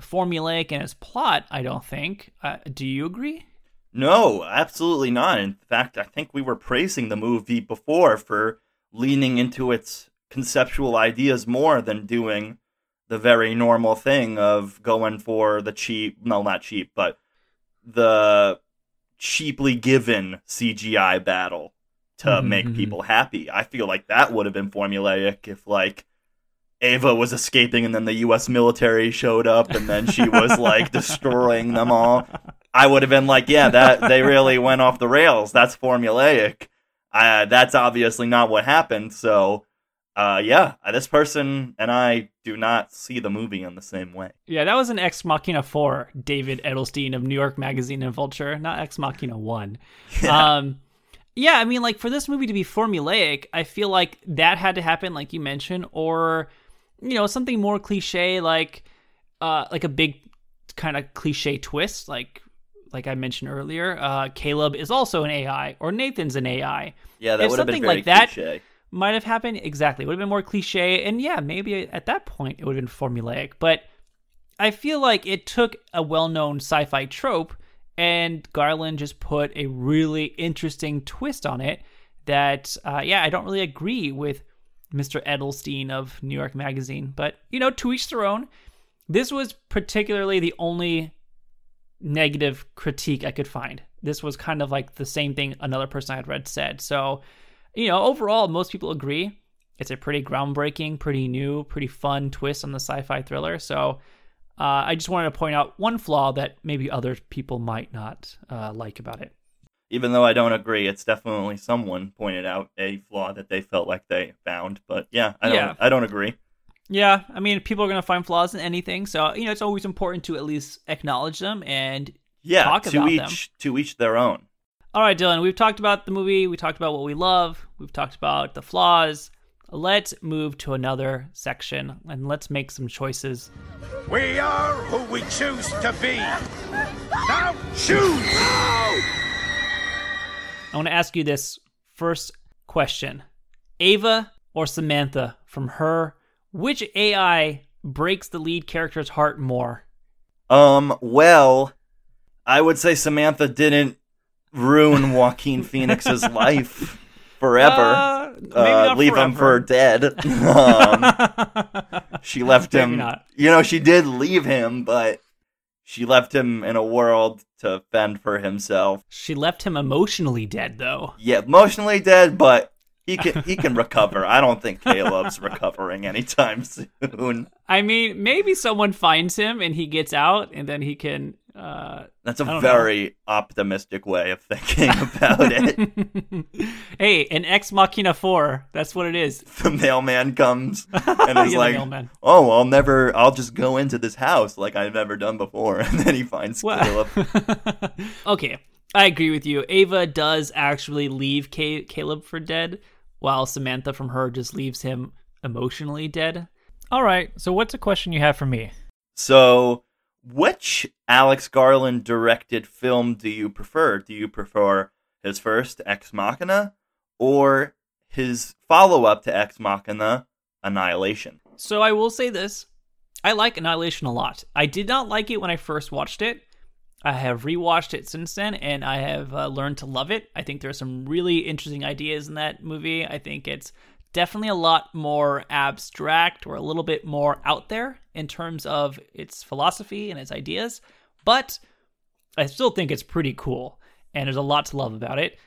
formulaic in its plot. I don't think. Uh, do you agree? No, absolutely not. In fact, I think we were praising the movie before for leaning into its conceptual ideas more than doing the very normal thing of going for the cheap, no, not cheap, but the cheaply given CGI battle to Mhm, make mhm. people happy. I feel like that would have been formulaic if, like, Ava was escaping and then the US military showed up and then she was like destroying them all. I would have been like, yeah, that they really went off the rails. That's formulaic. Uh, that's obviously not what happened. So, uh, yeah, this person and I do not see the movie in the same way. Yeah, that was an Ex Machina 4, David Edelstein of New York Magazine and Vulture, not Ex Machina 1. Um, yeah, I mean, like, for this movie to be formulaic, I feel like that had to happen, like you mentioned, or, you know, something more cliche, like, uh, like a big kind of cliche twist, like, like I mentioned earlier, uh, Caleb is also an AI, or Nathan's an AI. Yeah, that would have been something very like that cliche. might have happened exactly. It would have been more cliche, and yeah, maybe at that point it would have been formulaic. But I feel like it took a well-known sci-fi trope, and Garland just put a really interesting twist on it. That uh, yeah, I don't really agree with Mr. Edelstein of New York Magazine, but you know, to each their own. This was particularly the only negative critique I could find. This was kind of like the same thing another person I had read said. So, you know, overall, most people agree it's a pretty groundbreaking, pretty new, pretty fun twist on the sci fi thriller. So, uh, I just wanted to point out one flaw that maybe other people might not uh, like about it. Even though I don't agree, it's definitely someone pointed out a flaw that they felt like they found. But yeah, I don't. Yeah. I don't agree. Yeah, I mean, people are going to find flaws in anything. So, you know, it's always important to at least acknowledge them and Yeah, talk to about each them. to each their own. All right, Dylan, we've talked about the movie, we talked about what we love, we've talked about the flaws. Let's move to another section and let's make some choices. We are who we choose to be. Now choose! I want to ask you this first question Ava or Samantha from her, which AI breaks the lead character's heart more? Um, well, I would say Samantha didn't ruin Joaquin Phoenix's life forever. Uh, maybe Uh, not leave him for dead. um, she left Maybe him. not. You know, she did leave him, but she left him in a world to fend for himself. She left him emotionally dead, though. Yeah, emotionally dead, but he can he can recover. I don't think Caleb's recovering anytime soon. I mean, maybe someone finds him and he gets out, and then he can. Uh, That's a very optimistic way of thinking about it. hey, an Ex Machina 4. That's what it is. the mailman comes and is the like. "Oh, I'll never. I'll just go into this house like I've never done before." And then he finds Well- Caleb. okay, I agree with you. Ava does actually leave Caleb for dead, while Samantha from her just leaves him emotionally dead. All right. So, what's a question you have for me? So, which Alex Garland directed film do you prefer? Do you prefer his first Ex Machina or his follow up to Ex Machina, Annihilation? So I will say this. I like Annihilation a lot. I did not like it when I first watched it. I have rewatched it since then, and I have uh, learned to love it. I think there are some really interesting ideas in that movie. I think it's definitely a lot more abstract or a little bit more out there in terms of its philosophy and its ideas, but I still think it's pretty cool, and there's a lot to love about it.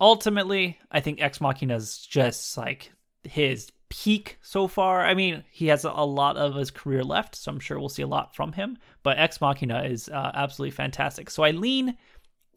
Ultimately, I think Ex Machina is just like his peak so far. I mean, he has a lot of his career left, so I'm sure we'll see a lot from him. But Ex Machina is uh, absolutely fantastic. So I lean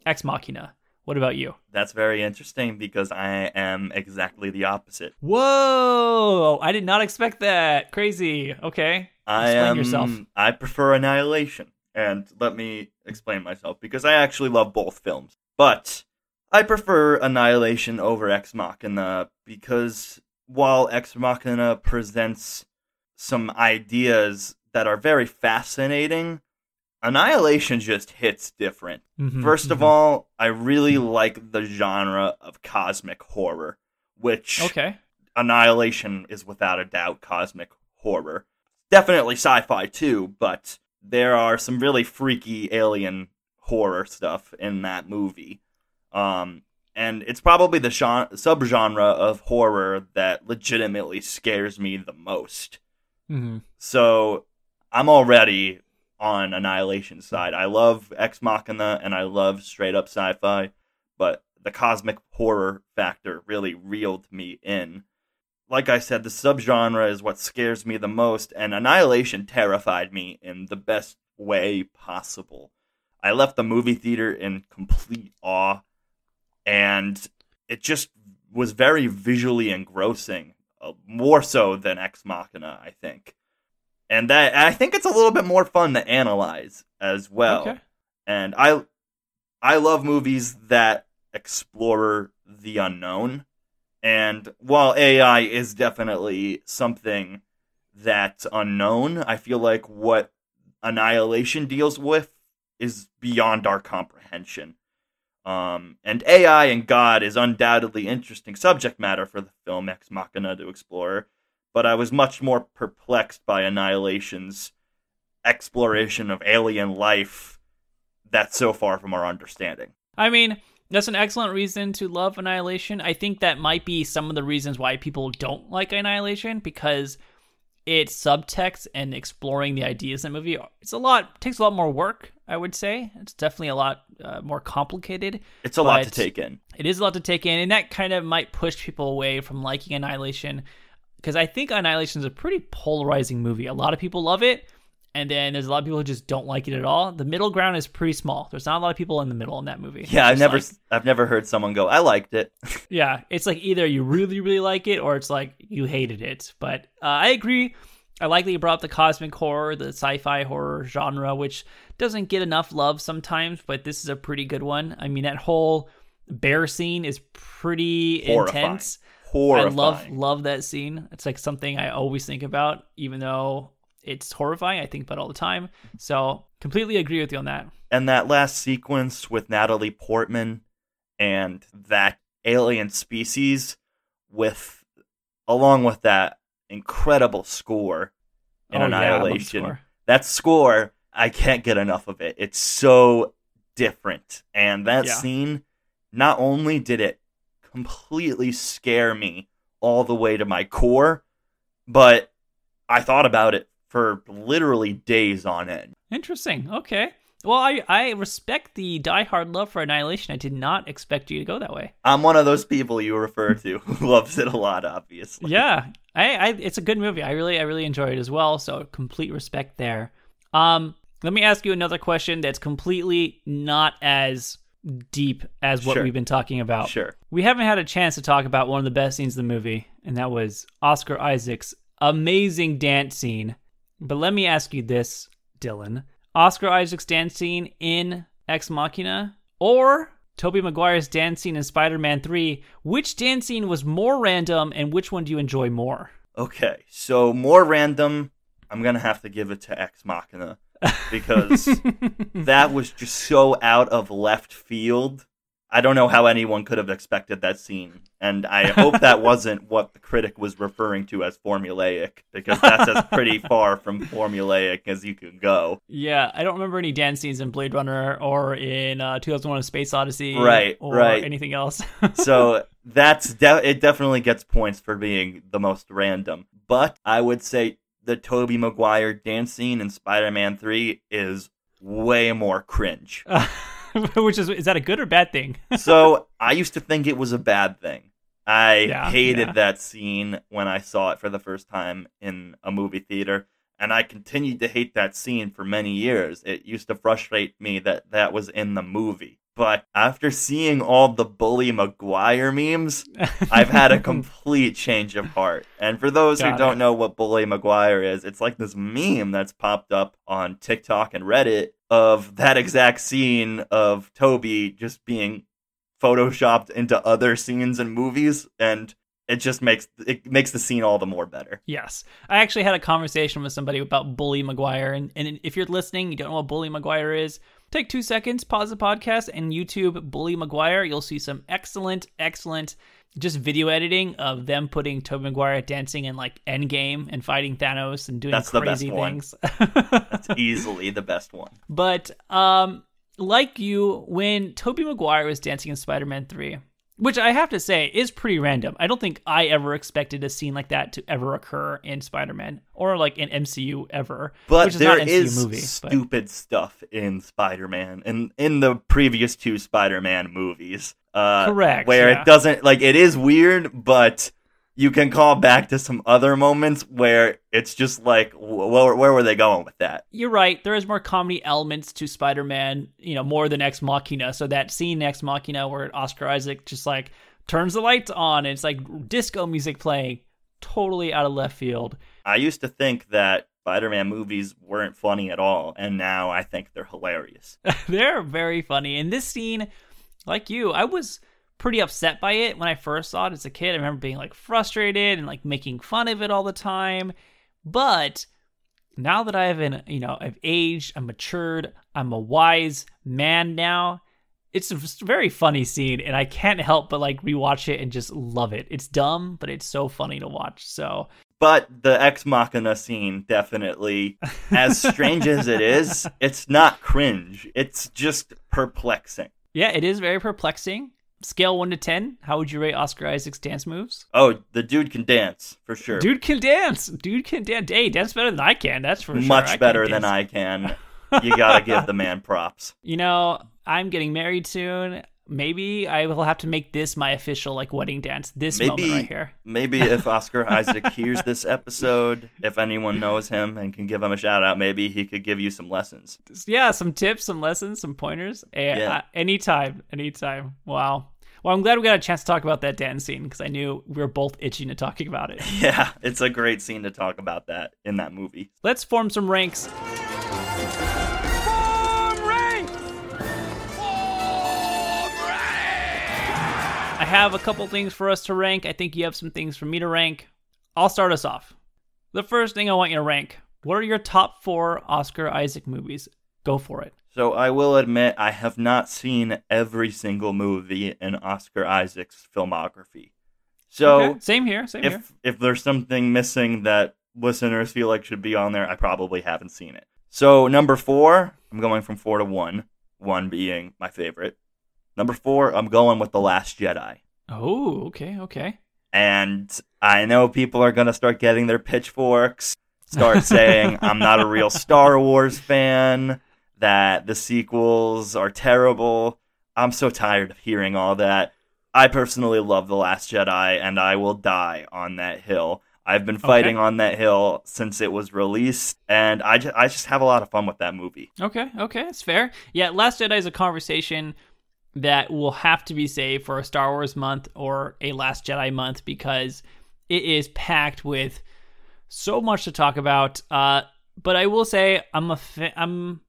Ex Machina. What about you? That's very interesting because I am exactly the opposite. Whoa! I did not expect that. Crazy. Okay. I Explain am. yourself. I prefer Annihilation, and let me explain myself because I actually love both films, but I prefer Annihilation over Ex Machina because while Ex Machina presents some ideas that are very fascinating, Annihilation just hits different. Mhm, First of mhm. all, I really like the genre of cosmic horror, which Okay. Annihilation is without a doubt cosmic horror. Definitely sci fi too, but there are some really freaky alien horror stuff in that movie. Um, and it's probably the genre, subgenre of horror that legitimately scares me the most. Mm-hmm. So I'm already on Annihilation side. I love Ex Machina and I love straight up sci fi, but the cosmic horror factor really reeled me in. Like I said, the subgenre is what scares me the most, and Annihilation terrified me in the best way possible. I left the movie theater in complete awe, and it just was very visually engrossing, uh, more so than Ex Machina, I think. And that I think it's a little bit more fun to analyze as well. Okay. And I I love movies that explore the unknown. And while AI is definitely something that's unknown, I feel like what Annihilation deals with is beyond our comprehension. Um, and AI and God is undoubtedly interesting subject matter for the film Ex Machina to explore, but I was much more perplexed by Annihilation's exploration of alien life that's so far from our understanding. I mean, that's an excellent reason to love Annihilation. I think that might be some of the reasons why people don't like Annihilation because its subtext and exploring the ideas in the movie it's a lot takes a lot more work i would say it's definitely a lot uh, more complicated It's a lot to take in. it is a lot to take in and that kind of might push people away from liking annihilation because i think annihilation is a pretty polarizing movie a lot of people love it and then there's a lot of people who just don't like it at all the middle ground is pretty small there's not a lot of people in the middle in that movie Yeah, I've never like- I've never heard someone go, "I liked it." yeah, it's like either you really, really like it or it's like you hated it. But uh, I agree. I like that you brought up the cosmic horror, the sci fi horror genre, which doesn't get enough love sometimes, but this is a pretty good one. I mean, that whole bear scene is pretty Horrifying. intense. Horrifying. I love love that scene. It's like something I always think about, even though it's horrifying. I think about it all the time. So completely agree with you on that. and that last sequence with Natalie Portman and that alien species with along with that incredible score in Oh, yeah, I love the Annihilation. score. that score, I can't get enough of it. It's so different. And that Yeah. scene not only did it completely scare me all the way to my core, but I thought about it for literally days on end. Interesting. Okay. Well, I, I respect the diehard love for Annihilation. I did not expect you to go that way. I'm one of those people you refer to who loves it a lot, obviously. Yeah, I, I it's a good movie. I really I really enjoy it as well. So complete respect there. Um, let me ask you another question that's completely not as deep as what Sure. we've been talking about. Sure. We haven't had a chance to talk about one of the best scenes in the movie, and that was Oscar Isaac's amazing dance scene. But let me ask you this, Dylan. Oscar Isaac's dance scene in Ex Machina or Tobey Maguire's dance scene in Spider-Man 3, which dance scene was more random and which one do you enjoy more? Okay, so more random, I'm going to have to give it to Ex Machina because that was just so out of left field I don't know how anyone could have expected that scene, and I hope that wasn't what the critic was referring to as formulaic, because that's as pretty far from formulaic as you can go. Yeah, I don't remember any dance scenes in Blade Runner or in uh, 2001: A Space Odyssey, Right, or right. anything else. so that's de- it. Definitely gets points for being the most random, but I would say the Tobey Maguire dance scene in Spider-Man Three is way more cringe. Which is is that a good or bad thing? so I used to think it was a bad thing. I Yeah, hated yeah. that scene when I saw it for the first time in a movie theater, and I continued to hate that scene for many years. It used to frustrate me that that was in the movie. But after seeing all the Bully Maguire memes, I've had a complete change of heart. And for those Got who don't know what Bully Maguire is, it's like this meme that's popped up on TikTok and Reddit of that exact scene of Tobey just being photoshopped into other scenes and movies and it just makes it makes the scene all the more better. Yes. I actually had a conversation with somebody about Bully Maguire. And, and if you're listening, you don't know what Bully Maguire is, take two seconds, pause the podcast, and YouTube Bully Maguire. You'll see some excellent, excellent just video editing of them putting Tobey Maguire dancing in like Endgame and fighting Thanos and doing That's the best crazy one. things. That's easily the best one. But um, like you, when Tobey Maguire was dancing in Spider-Man Three, which I have to say is pretty random. I don't think I ever expected a scene like that to ever occur in Spider-Man or like in MCU ever. But which is there not an MCU is movie. but- stupid stuff in Spider-Man and in the previous two Spider-Man movies. Uh, Correct, Where yeah. it doesn't like it is weird, but you can call back to some other moments where it's just like, wh- where, where were they going with that? You're right. There is more comedy elements to Spider-Man, you know, more than Ex Machina. So that scene Ex Machina where Oscar Isaac just like turns the lights on and it's like disco music playing, totally out of left field. I used to think that Spider-Man movies weren't funny at all, and now I think they're hilarious. They're very funny. In this scene, like you, I was pretty upset by it when I first saw it as a kid. I remember being like frustrated and like making fun of it all the time. But now that I've been, you know, I've aged, I'm matured, I'm a wise man now. It's a very funny scene, and I can't help but like rewatch it and just love it. It's dumb, but it's so funny to watch. So But the Ex Machina scene definitely, as strange as it is, it's not cringe. It's just perplexing. Yeah, it is very perplexing. Scale one to ten, how would you rate Oscar Isaac's dance moves? Oh, the dude can dance for sure. Dude can dance. Dude can dance. Hey, dance better than I can. That's for sure. Much better than. I can. You gotta give the man props. You know, I'm getting married soon. Maybe I will have to make this my official like wedding dance. This moment right here. maybe if Oscar Isaac hears this episode, if anyone knows him and can give him a shout out, maybe he could give you some lessons. Yeah, some tips, some lessons, some pointers. Yeah. uh, anytime, anytime. Wow. Well, I'm glad we got a chance to talk about that dance scene because I knew we were both itching to talking about it. Yeah, it's a great scene to talk about that in that movie. Let's form some ranks. Have a couple things for us to rank. I think you have some things for me to rank. I'll start us off. The first thing I want you to rank what are your top four Oscar Isaac movies? Go for it. So I will admit I have not seen every single movie in Oscar Isaac's filmography. So Okay, Same here. Same here. if if there's something missing that listeners feel like should be on there, I probably haven't seen it. So number four, I'm going from four to one. One being my favorite. Number four, I'm going with The Last Jedi. Oh, okay, okay. And I know people are gonna start getting their pitchforks, start saying I'm not a real Star Wars fan, that the sequels are terrible. I'm so tired of hearing all that. I personally love The Last Jedi, and I will die on that hill. I've been fighting Okay. on that hill since it was released, and I just, I just have a lot of fun with that movie. Okay, okay, it's fair. Yeah, Last Jedi is a conversation that will have to be saved for a Star Wars month or a Last Jedi month because it is packed with so much to talk about. Uh, but I will say I'm a fa- I'm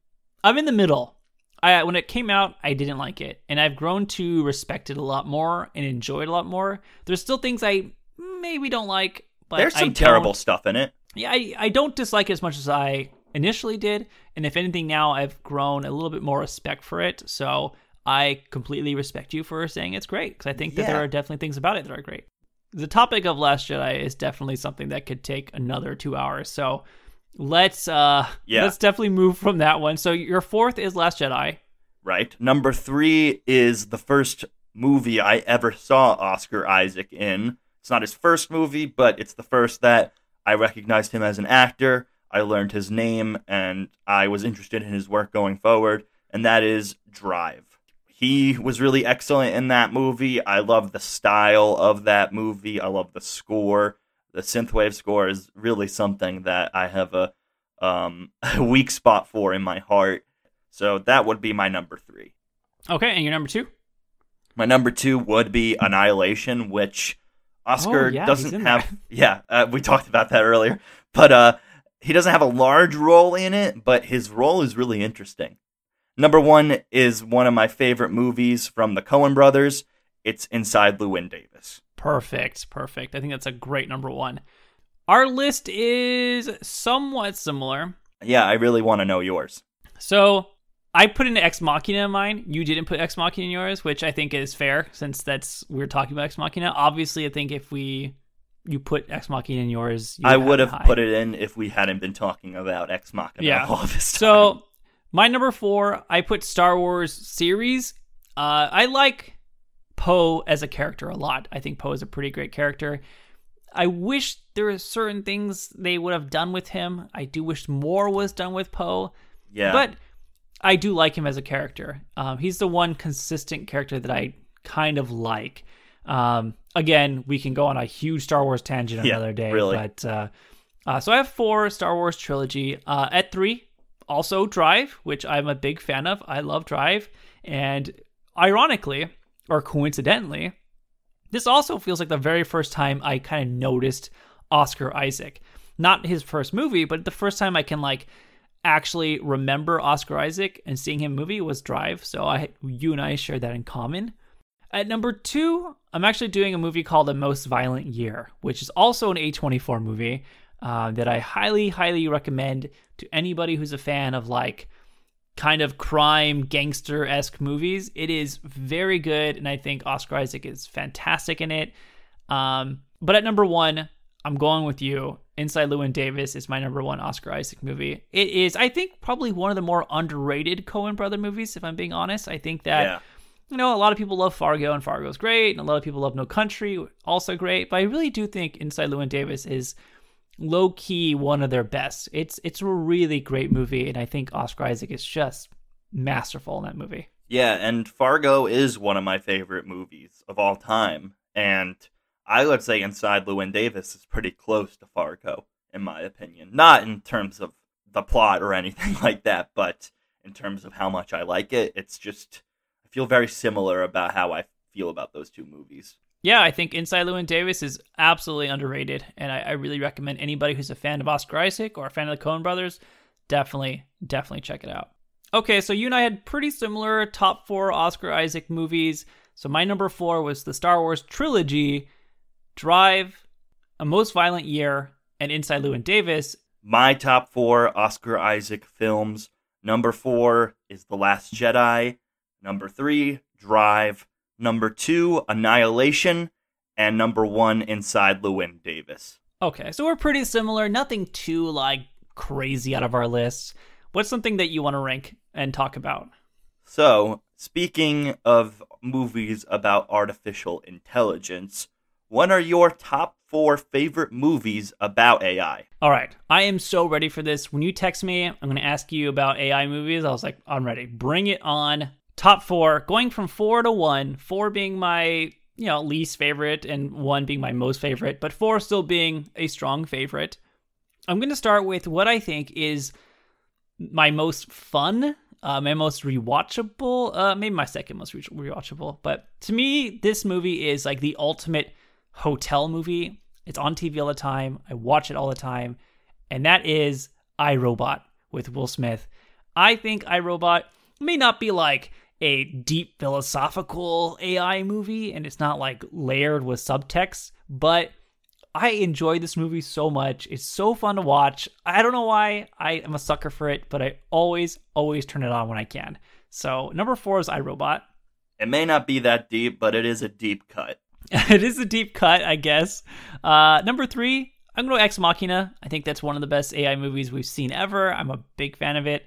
I'm in the middle. I when it came out, I didn't like it, and I've grown to respect it a lot more and enjoy it a lot more. There's still things I maybe don't like, but There's some terrible stuff in it. yeah, I, I don't dislike it as much as I initially did. And if anything, now I've grown a little bit more respect for it. So I completely respect you for saying it's great because I think that Yeah. there are definitely things about it that are great. The topic of Last Jedi is definitely something that could take another two hours. So let's uh Yeah. let's definitely move from that one. So your fourth is Last Jedi. right? Number three is the first movie I ever saw Oscar Isaac in. It's not his first movie, but it's the first that I recognized him as an actor. I learned his name and I was interested in his work going forward, and that is Drive. He was really excellent in that movie. I love the style of that movie. I love the score. The synthwave score is really something that I have a um, a weak spot for in my heart. So that would be my number three. Okay, and your number two? My number two would be Annihilation, which Oscar Oh, yeah, doesn't have. Yeah, uh, we talked about that earlier, but uh, he doesn't have a large role in it, but his role is really interesting. Number one is one of my favorite movies from the Coen brothers. It's Inside Llewyn Davis. Perfect, perfect. I think that's a great number one. Our list is somewhat similar. Yeah, I really want to know yours. So I put an Ex Machina in mine. You didn't put Ex Machina in yours, which I think is fair since that's we're talking about Ex Machina. Obviously, I think if we you put Ex Machina in yours, you I would have high. put it in if we hadn't been talking about Ex Machina Yeah. all this time. So my number four, I put Star Wars series. Uh, I like Poe as a character a lot. I think Poe is a pretty great character. I wish there were certain things they would have done with him. I do wish more was done with Poe. yeah, But I do like him as a character. Um, he's the one consistent character that I kind of like. Um, again, we can go on a huge Star Wars tangent Yeah, another day. really. But uh, uh, so I have four Star Wars trilogy. Uh, at three, also Drive, which I'm a big fan of. I love Drive, and ironically or coincidentally, this also feels like the very first time I kind of noticed Oscar Isaac. Not his first movie, but the first time I can like actually remember Oscar Isaac and seeing him movie was Drive. So I you and I share that in common. At number two, I'm actually doing a movie called The Most Violent Year, which is also an A24 movie uh, that I highly, highly recommend to anybody who's a fan of like kind of crime gangster esque movies. It is very good, and I think Oscar Isaac is fantastic in it. Um, but at number one, I'm going with you. Inside Llewyn Davis is my number one Oscar Isaac movie. It is, I think, probably one of the more underrated Coen brother movies. If I'm being honest, I think that yeah. you know, a lot of people love Fargo and Fargo's great, and a lot of people love No Country, also great. But I really do think Inside Llewyn Davis is low key one of their best. It's it's a really great movie, and I think Oscar Isaac is just masterful in that movie. Yeah, and Fargo is one of my favorite movies of all time. And I would say Inside Llewyn Davis is pretty close to Fargo, in my opinion. Not in terms of the plot or anything like that, but in terms of how much I like it. It's just, I feel very similar about how I feel about those two movies. Yeah, I think Inside Llewyn Davis is absolutely underrated, and I, I really recommend anybody who's a fan of Oscar Isaac or a fan of the Coen Brothers definitely definitely check it out. Okay, so you and I had pretty similar top four Oscar Isaac movies. So my number four was the Star Wars trilogy, Drive, A Most Violent Year, and Inside Llewyn Davis. My top four Oscar Isaac films number four is The Last Jedi, number three, Drive, number two, Annihilation, and number one, Inside Llewyn Davis. Okay, so we're pretty similar. Nothing too like crazy out of our lists. What's something that you want to rank and talk about? So, speaking of movies about artificial intelligence, what are your top four favorite movies about AI? All right, I am so ready for this. When you text me, I'm going to ask you about AI movies. I was like, I'm ready. Bring it on. Top four, going from four to one. Four being my you know least favorite, and one being my most favorite, but four still being a strong favorite. I'm going to start with what I think is my most fun, uh, my most rewatchable, uh, maybe my second most re- rewatchable. But to me, this movie is like the ultimate hotel movie. It's on TV all the time. I watch it all the time, and that is iRobot with Will Smith. I think iRobot may not be like a deep philosophical AI movie, and it's not like layered with subtext, but I enjoy this movie so much. It's so fun to watch. I don't know why I am a sucker for it, but I always, always turn it on when I can. So number four is iRobot. It may not be that deep, but it is a deep cut. it is a deep cut, I guess. Uh, number three, I'm going to Ex Machina. I think that's one of the best AI movies we've seen ever. I'm a big fan of it.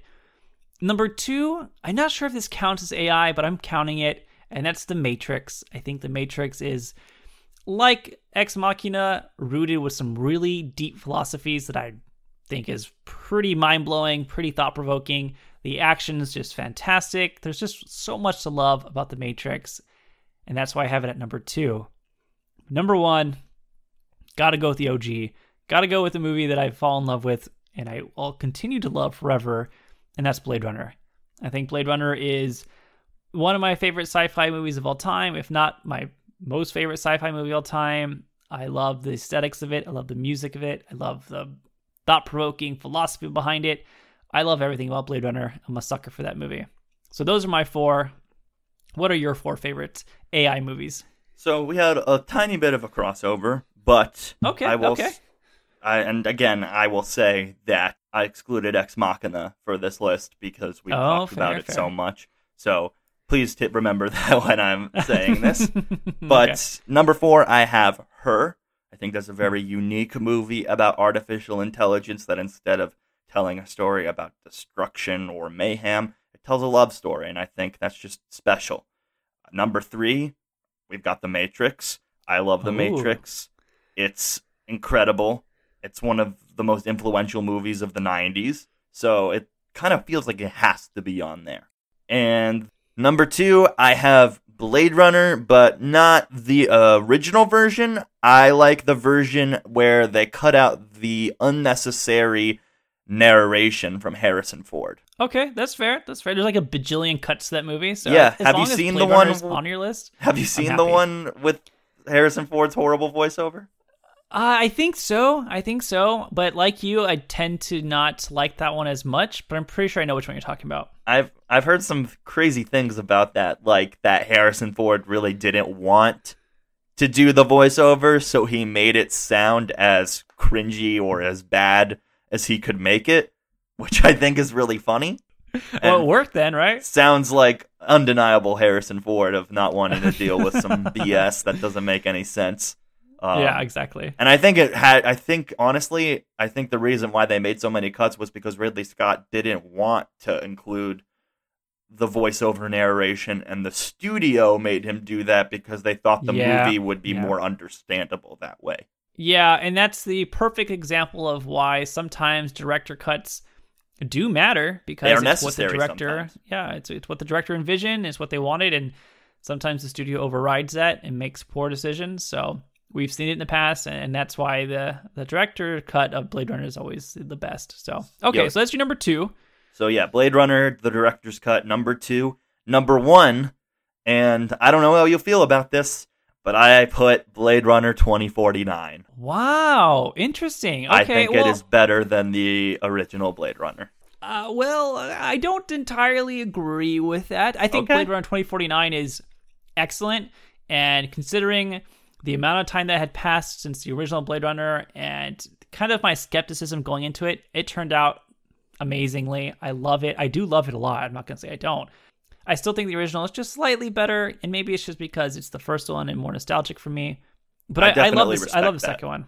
Number two, I'm not sure if this counts as AI, but I'm counting it, and that's The Matrix. I think The Matrix is like Ex Machina, rooted with some really deep philosophies that I think is pretty mind blowing, pretty thought provoking. The action is just fantastic. There's just so much to love about The Matrix, and that's why I have it at number two. Number one, gotta go with the OG. Gotta go with the movie that I fall in love with, and I will continue to love forever, and that's Blade Runner. I think Blade Runner is one of my favorite sci-fi movies of all time, if not my most favorite sci-fi movie of all time. I love the aesthetics of it. I love the music of it. I love the thought-provoking philosophy behind it. I love everything about Blade Runner. I'm a sucker for that movie. So those are my four. What are your four favorite AI movies? So we had a tiny bit of a crossover, but okay, I will, okay. I, and again, I will say that I excluded Ex Machina for this list because we oh, talked fair, about it fair. so much. So please t- remember that when I'm saying this. but Okay. number four, I have Her. I think that's a very unique movie about artificial intelligence that instead of telling a story about destruction or mayhem, it tells a love story, and I think that's just special. Number three, we've got The Matrix. I love The Ooh. Matrix. It's incredible. It's one of the most influential movies of the 90s, so it kind of feels like it has to be on there. And number two, I have Blade Runner, but not the uh, original version. I like the version where they cut out the unnecessary narration from Harrison Ford. Okay, that's fair. That's fair. There's like a bajillion cuts to that movie. So Yeah, as have you seen Blade the one- on your list? Have you seen the one with Harrison Ford's horrible voiceover? Uh, I think so. I think so. But like you, I tend to not like that one as much. But I'm pretty sure I know which one you're talking about. I've I've heard some crazy things about that, like that Harrison Ford really didn't want to do the voiceover, so he made it sound as cringy or as bad as he could make it, which I think is really funny. well, it worked then, right? sounds like undeniable Harrison Ford of not wanting to deal with some BS that doesn't make any sense. Um, yeah, exactly. and I think it had. I think honestly, I think the reason why they made so many cuts was because Ridley Scott didn't want to include the voiceover narration, and the studio made him do that because they thought the Yeah, movie would be yeah. more understandable that way. Yeah, and that's the perfect example of why sometimes director cuts do matter because it's what the director sometimes. yeah, it's it's what the director envisioned, is what they wanted and sometimes the studio overrides that and makes poor decisions. So we've seen it in the past and that's why the the director cut of Blade Runner is always the best. So okay, Yo. so that's your number 2. So yeah, Blade Runner, the director's cut, number two, number one, and I don't know how you'll feel about this, but I put Blade Runner 2049. Wow, interesting. Okay, I think well, it is better than the original Blade Runner. Uh, well, I don't entirely agree with that. I think Okay. Blade Runner 2049 is excellent, and considering the amount of time that had passed since the original Blade Runner and kind of my skepticism going into it, it turned out amazingly. I love it. I do love it a lot. I'm not going to say I don't. I still think the original is just slightly better, and maybe it's just because it's the first one and more nostalgic for me. But I I, I, love this. I love the that. second one.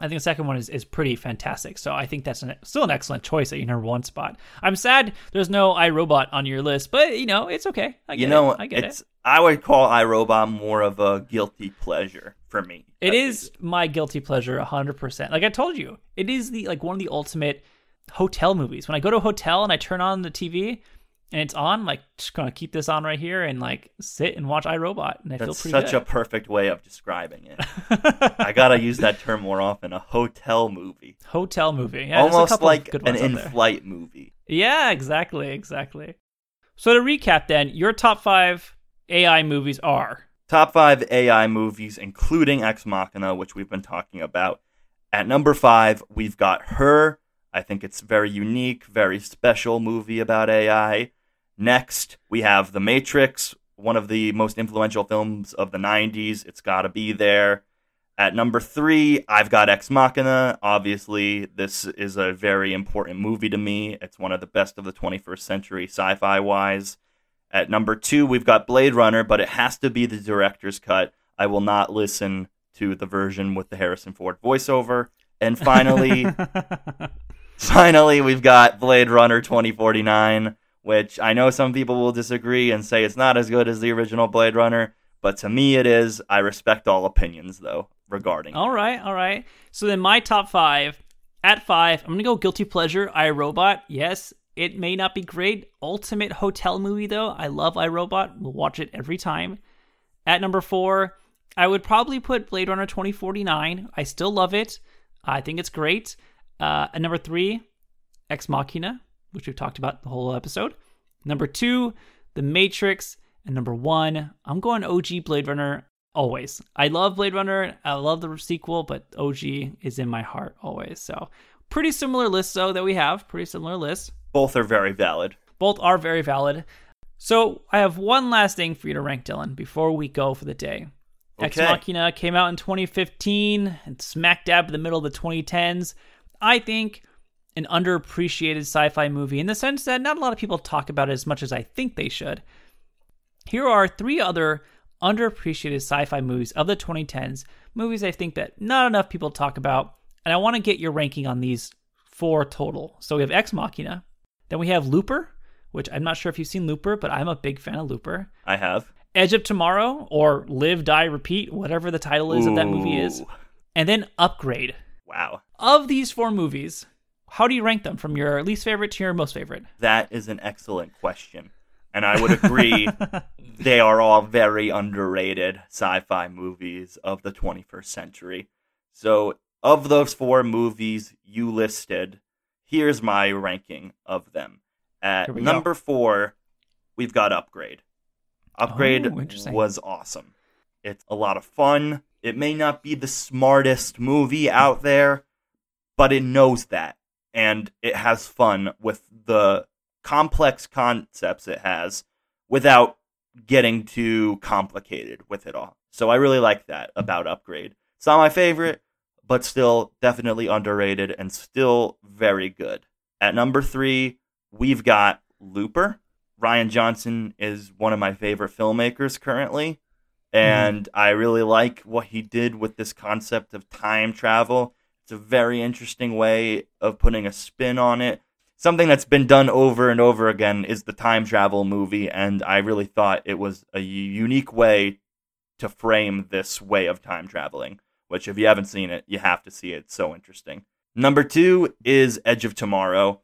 I think the second one is, is pretty fantastic. So I think that's an, still an excellent choice at your number one spot. I'm sad there's no iRobot on your list, but you know it's okay. I get you know, it. I get it's it. I would call iRobot more of a guilty pleasure for me. It is least. my guilty pleasure, hundred percent. Like I told you, it is the like one of the ultimate hotel movies. When I go to a hotel and I turn on the TV and it's on, like just gonna keep this on right here and like sit and watch iRobot, and I That's feel such pretty a perfect way of describing it. I gotta use that term more often. A hotel movie, hotel movie. Yeah, almost like good an ones out there. in-flight movie. Yeah, exactly, exactly. So to recap, then your top five AI movies are Top five AI movies, including Ex Machina, which we've been talking about. At number five, we've got Her. I think it's very unique, very special movie about AI. Next, we have The Matrix, one of the most influential films of the 90s. It's got to be there. At number three, I've got Ex Machina. Obviously, this is a very important movie to me. It's one of the best of the 21st century sci fi wise. At number two, we've got Blade Runner, but it has to be the director's cut. I will not listen to the version with the Harrison Ford voiceover. And finally, finally, we've got Blade Runner 2049, which I know some people will disagree and say it's not as good as the original Blade Runner, but to me it is. I respect all opinions, though, regarding. All right, all right. So then my top five. At five, I'm gonna go guilty pleasure. I Robot. Yes, it may not be great. Ultimate hotel movie though. I love iRobot. We'll watch it every time. At number four, I would probably put Blade Runner 2049. I still love it. I think it's great. Uh, at number three, Ex Machina, which we've talked about the whole episode. Number two, The Matrix. And number one, I'm going OG Blade Runner always. I love Blade Runner. I love the sequel, but OG is in my heart always. So pretty similar list though that we have. Pretty similar list. Both are very valid. Both are very valid. So I have one last thing for you to rank, Dylan, before we go for the day. Ex Okay. Machina came out in 2015 and smack dab in the middle of the 2010s. I think an underappreciated sci-fi movie in the sense that not a lot of people talk about it as much as I think they should. Here are three other underappreciated sci-fi movies of the 2010s, movies I think that not enough people talk about, and I want to get your ranking on these four total. So we have Ex Machina, then we have Looper, which I'm not sure if you've seen Looper, but I'm a big fan of Looper. I have. Edge of Tomorrow or Live, Die, Repeat, whatever the title is of that movie is. And then Upgrade. Wow. Of these four movies, how do you rank them from your least favorite to your most favorite? That is an excellent question. And I would agree they are all very underrated sci fi movies of the 21st century. So, of those four movies you listed, here's my ranking of them. At we go. number four, we've got Upgrade. Upgrade Oh, was awesome. It's a lot of fun. It may not be the smartest movie out there, but it knows that. And it has fun with the complex concepts it has without getting too complicated with it all. So I really like that about Upgrade. It's not my favorite, but still definitely underrated and still very good. At number three, we've got Looper. Rian Johnson is one of my favorite filmmakers currently. Mm-hmm. And I really like what he did with this concept of time travel. It's a very interesting way of putting a spin on it. Something that's been done over and over again is the time travel movie, and I really thought it was a unique way to frame this way of time traveling. Which, if you haven't seen it, you have to see it. It's so interesting. Number two is Edge of Tomorrow.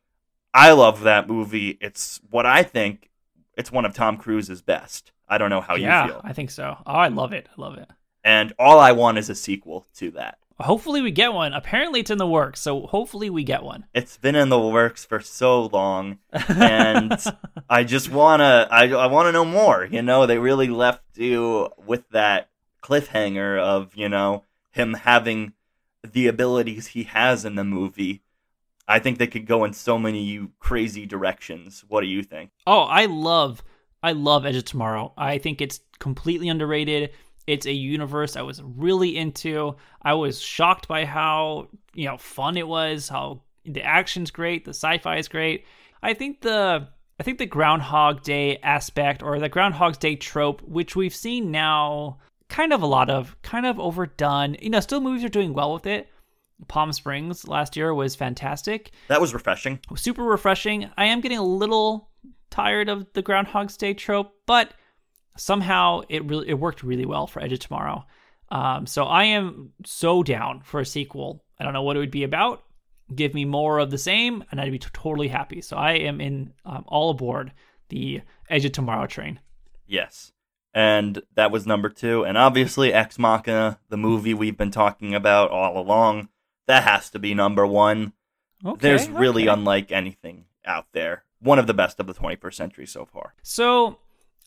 I love that movie. It's what I think. It's one of Tom Cruise's best. I don't know how yeah, you feel. I think so. Oh, I love it. I love it. And all I want is a sequel to that. Hopefully we get one. Apparently it's in the works, so hopefully we get one. It's been in the works for so long, and I just wanna, I, I wanna know more. You know, they really left you with that cliffhanger of you know him having the abilities he has in the movie. I think they could go in so many crazy directions. What do you think? Oh, I love I love Edge of Tomorrow. I think it's completely underrated. It's a universe I was really into. I was shocked by how, you know, fun it was, how the action's great, the sci-fi is great. I think the I think the Groundhog Day aspect or the Groundhog's Day trope, which we've seen now kind of a lot of, kind of overdone. You know, still movies are doing well with it. Palm Springs last year was fantastic That was refreshing. super refreshing. I am getting a little tired of the Groundhog's Day trope, but somehow it really it worked really well for Edge of Tomorrow. Um, so I am so down for a sequel. I don't know what it would be about. Give me more of the same, and I'd be t- totally happy. So I am in um, all aboard the Edge of Tomorrow train. Yes. And that was number two. And obviously, Ex Machina, the movie we've been talking about all along, that has to be number one. Okay, There's really okay. unlike anything out there. One of the best of the 21st century so far. So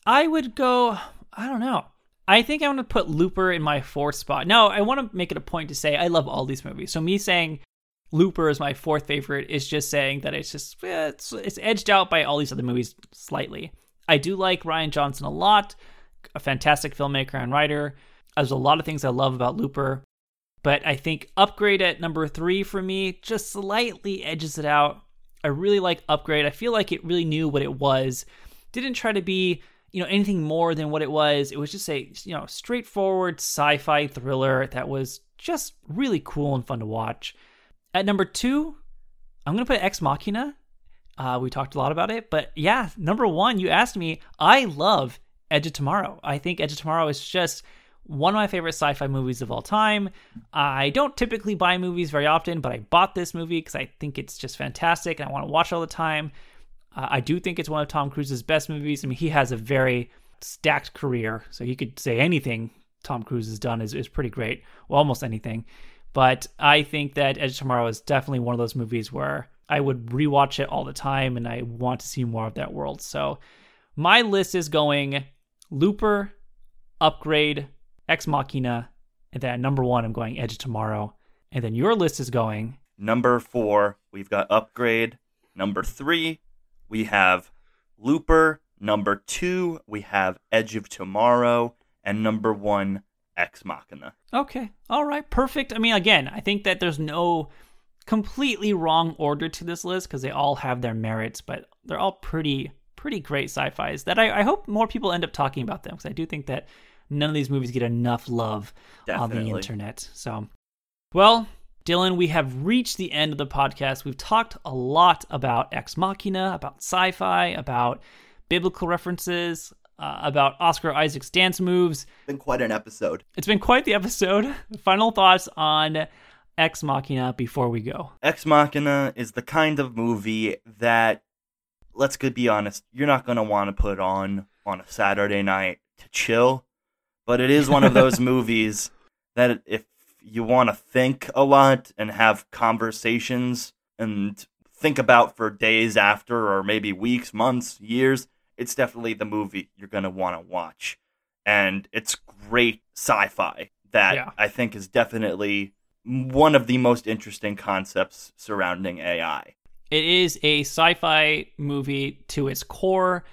I would go, I don't know. I think I want to put Looper in my fourth spot. No, I want to make it a point to say I love all these movies. So me saying Looper is my fourth favorite is just saying that it's just, it's, it's edged out by all these other movies slightly. I do like Rian Johnson a lot, a fantastic filmmaker and writer. There's a lot of things I love about Looper. But I think Upgrade at number three for me just slightly edges it out. I really like Upgrade. I feel like it really knew what it was. didn't try to be you know anything more than what it was. It was just a you know straightforward sci-fi thriller that was just really cool and fun to watch. At number two, I'm gonna put Ex Machina. Uh, we talked a lot about it, but yeah, number one, you asked me. I love Edge of Tomorrow. I think Edge of Tomorrow is just one of my favorite sci-fi movies of all time. I don't typically buy movies very often, but I bought this movie because I think it's just fantastic and I want to watch all the time. Uh, I do think it's one of Tom Cruise's best movies. I mean, he has a very stacked career, so he could say anything Tom Cruise has done is, is pretty great. Well, almost anything. But I think that Edge of Tomorrow is definitely one of those movies where I would rewatch it all the time and I want to see more of that world. So my list is going Looper, Upgrade, Ex Machina, and then at number one, I'm going Edge of Tomorrow. And then your list is going Number four, we've got Upgrade. Number three, we have Looper. Number two, we have Edge of Tomorrow. And number one, Ex Machina. Okay. All right. Perfect. I mean, again, I think that there's no completely wrong order to this list because they all have their merits, but they're all pretty, pretty great sci-fis that I, I hope more people end up talking about them because I do think that none of these movies get enough love on the internet. So, well, Dylan, we have reached the end of the podcast. We've talked a lot about Ex Machina, about sci-fi, about biblical references, uh, about Oscar Isaac's dance moves. It's been quite an episode. It's been quite the episode. Final thoughts on Ex Machina before we go. Ex Machina is the kind of movie that, let's be honest, you're not going to want to put on on a Saturday night to chill. But it is one of those movies that if you want to think a lot and have conversations and think about for days after, or maybe weeks, months, years, it's definitely the movie you're going to want to watch. And it's great sci fi that Yeah. I think is definitely one of the most interesting concepts surrounding AI. It is a sci fi movie to its core.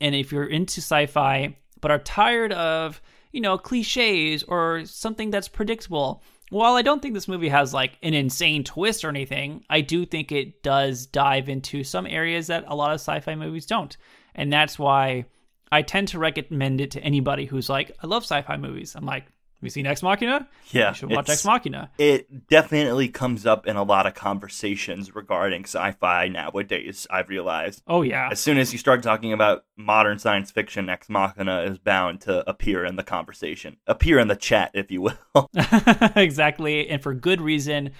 And if you're into sci fi but are tired of, you know, cliches or something that's predictable, while I don't think this movie has like an insane twist or anything, I do think it does dive into some areas that a lot of sci fi movies don't. And that's why I tend to recommend it to anybody who's like, I love sci fi movies. I'm like, have you seen Ex Machina? Yeah, You should watch Ex Machina. It definitely comes up in a lot of conversations regarding sci fi nowadays, I've realized. Oh, yeah. As soon as you start talking about modern science fiction, Ex Machina is bound to appear in the conversation, appear in the chat, if you will. exactly, and for good reason.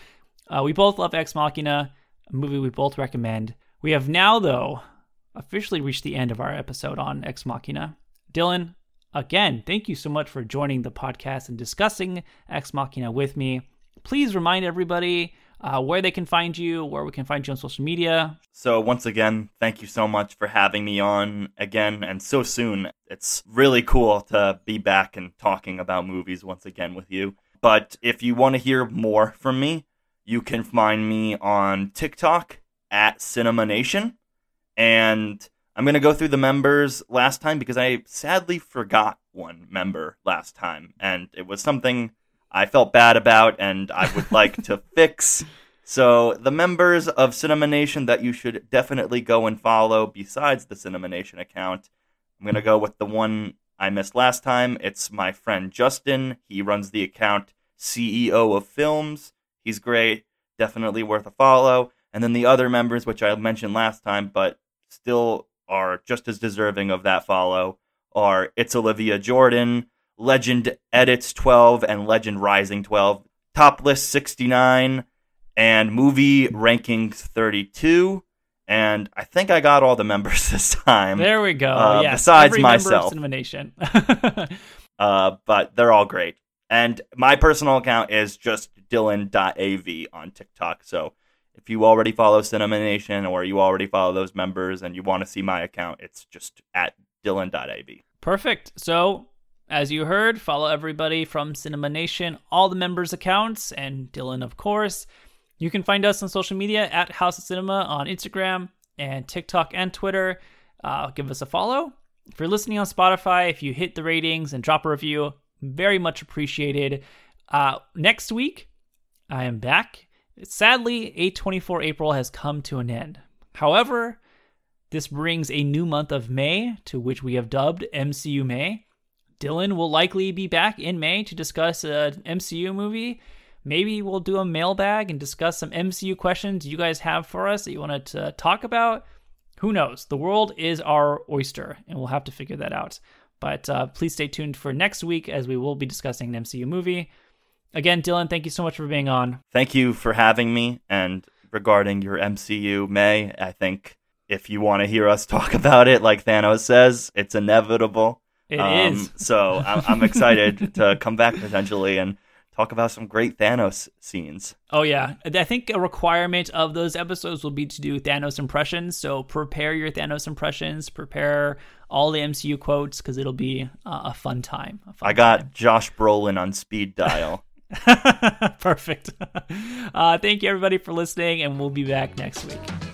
Uh, we both love Ex Machina, a movie we both recommend. We have now, though, officially reached the end of our episode on Ex Machina. Dylan, again, thank you so much for joining the podcast and discussing Ex Machina with me. Please remind everybody uh, where they can find you, where we can find you on social media. So, once again, thank you so much for having me on again and so soon. It's really cool to be back and talking about movies once again with you. But if you want to hear more from me, you can find me on TikTok at Cinema Nation. And I'm going to go through the members last time because I sadly forgot one member last time. And it was something I felt bad about and I would like to fix. So, the members of Cinema Nation that you should definitely go and follow besides the Cinema Nation account, I'm going to go with the one I missed last time. It's my friend Justin. He runs the account CEO of Films. He's great. Definitely worth a follow. And then the other members, which I mentioned last time, but still are just as deserving of that follow, are It's Olivia Jordan, Legend Edits 12, and Legend Rising 12, Top List 69, and Movie Rankings 32. And I think I got all the members this time. There we go. Uh, yes, besides every member of myself. Cinema Nation. Uh, but they're all great. And my personal account is just Dylan.av on TikTok. So if you already follow Cinema Nation or you already follow those members and you want to see my account, it's just at Dylan.av. Perfect. So, as you heard, follow everybody from Cinema Nation, all the members' accounts, and Dylan, of course. You can find us on social media at House of Cinema on Instagram and TikTok and Twitter. Uh, give us a follow. If you're listening on Spotify, if you hit the ratings and drop a review, very much appreciated. Uh, next week, I am back. Sadly, A24 April has come to an end. However, This brings a new month of May, to which we have dubbed MCU May. Dylan will likely be back in May to discuss an MCU movie. Maybe we'll do a mailbag and discuss some MCU questions you guys have for us that you wanted to talk about. Who knows? The world is our oyster, and we'll have to figure that out. But uh, please stay tuned for next week as we will be discussing an MCU movie. Again, Dylan, thank you so much for being on. Thank you for having me. And regarding your MCU May, I think if you want to hear us talk about it, like Thanos says, it's inevitable. It um, is. so I'm, I'm excited to come back potentially and talk about some great Thanos scenes. Oh yeah, I think a requirement of those episodes will be to do Thanos impressions. So prepare your Thanos impressions, prepare all the MCU quotes because it'll be uh, a fun time. A fun I got time. Josh Brolin on speed dial. Perfect. Uh, thank you everybody for listening, and we'll be back next week.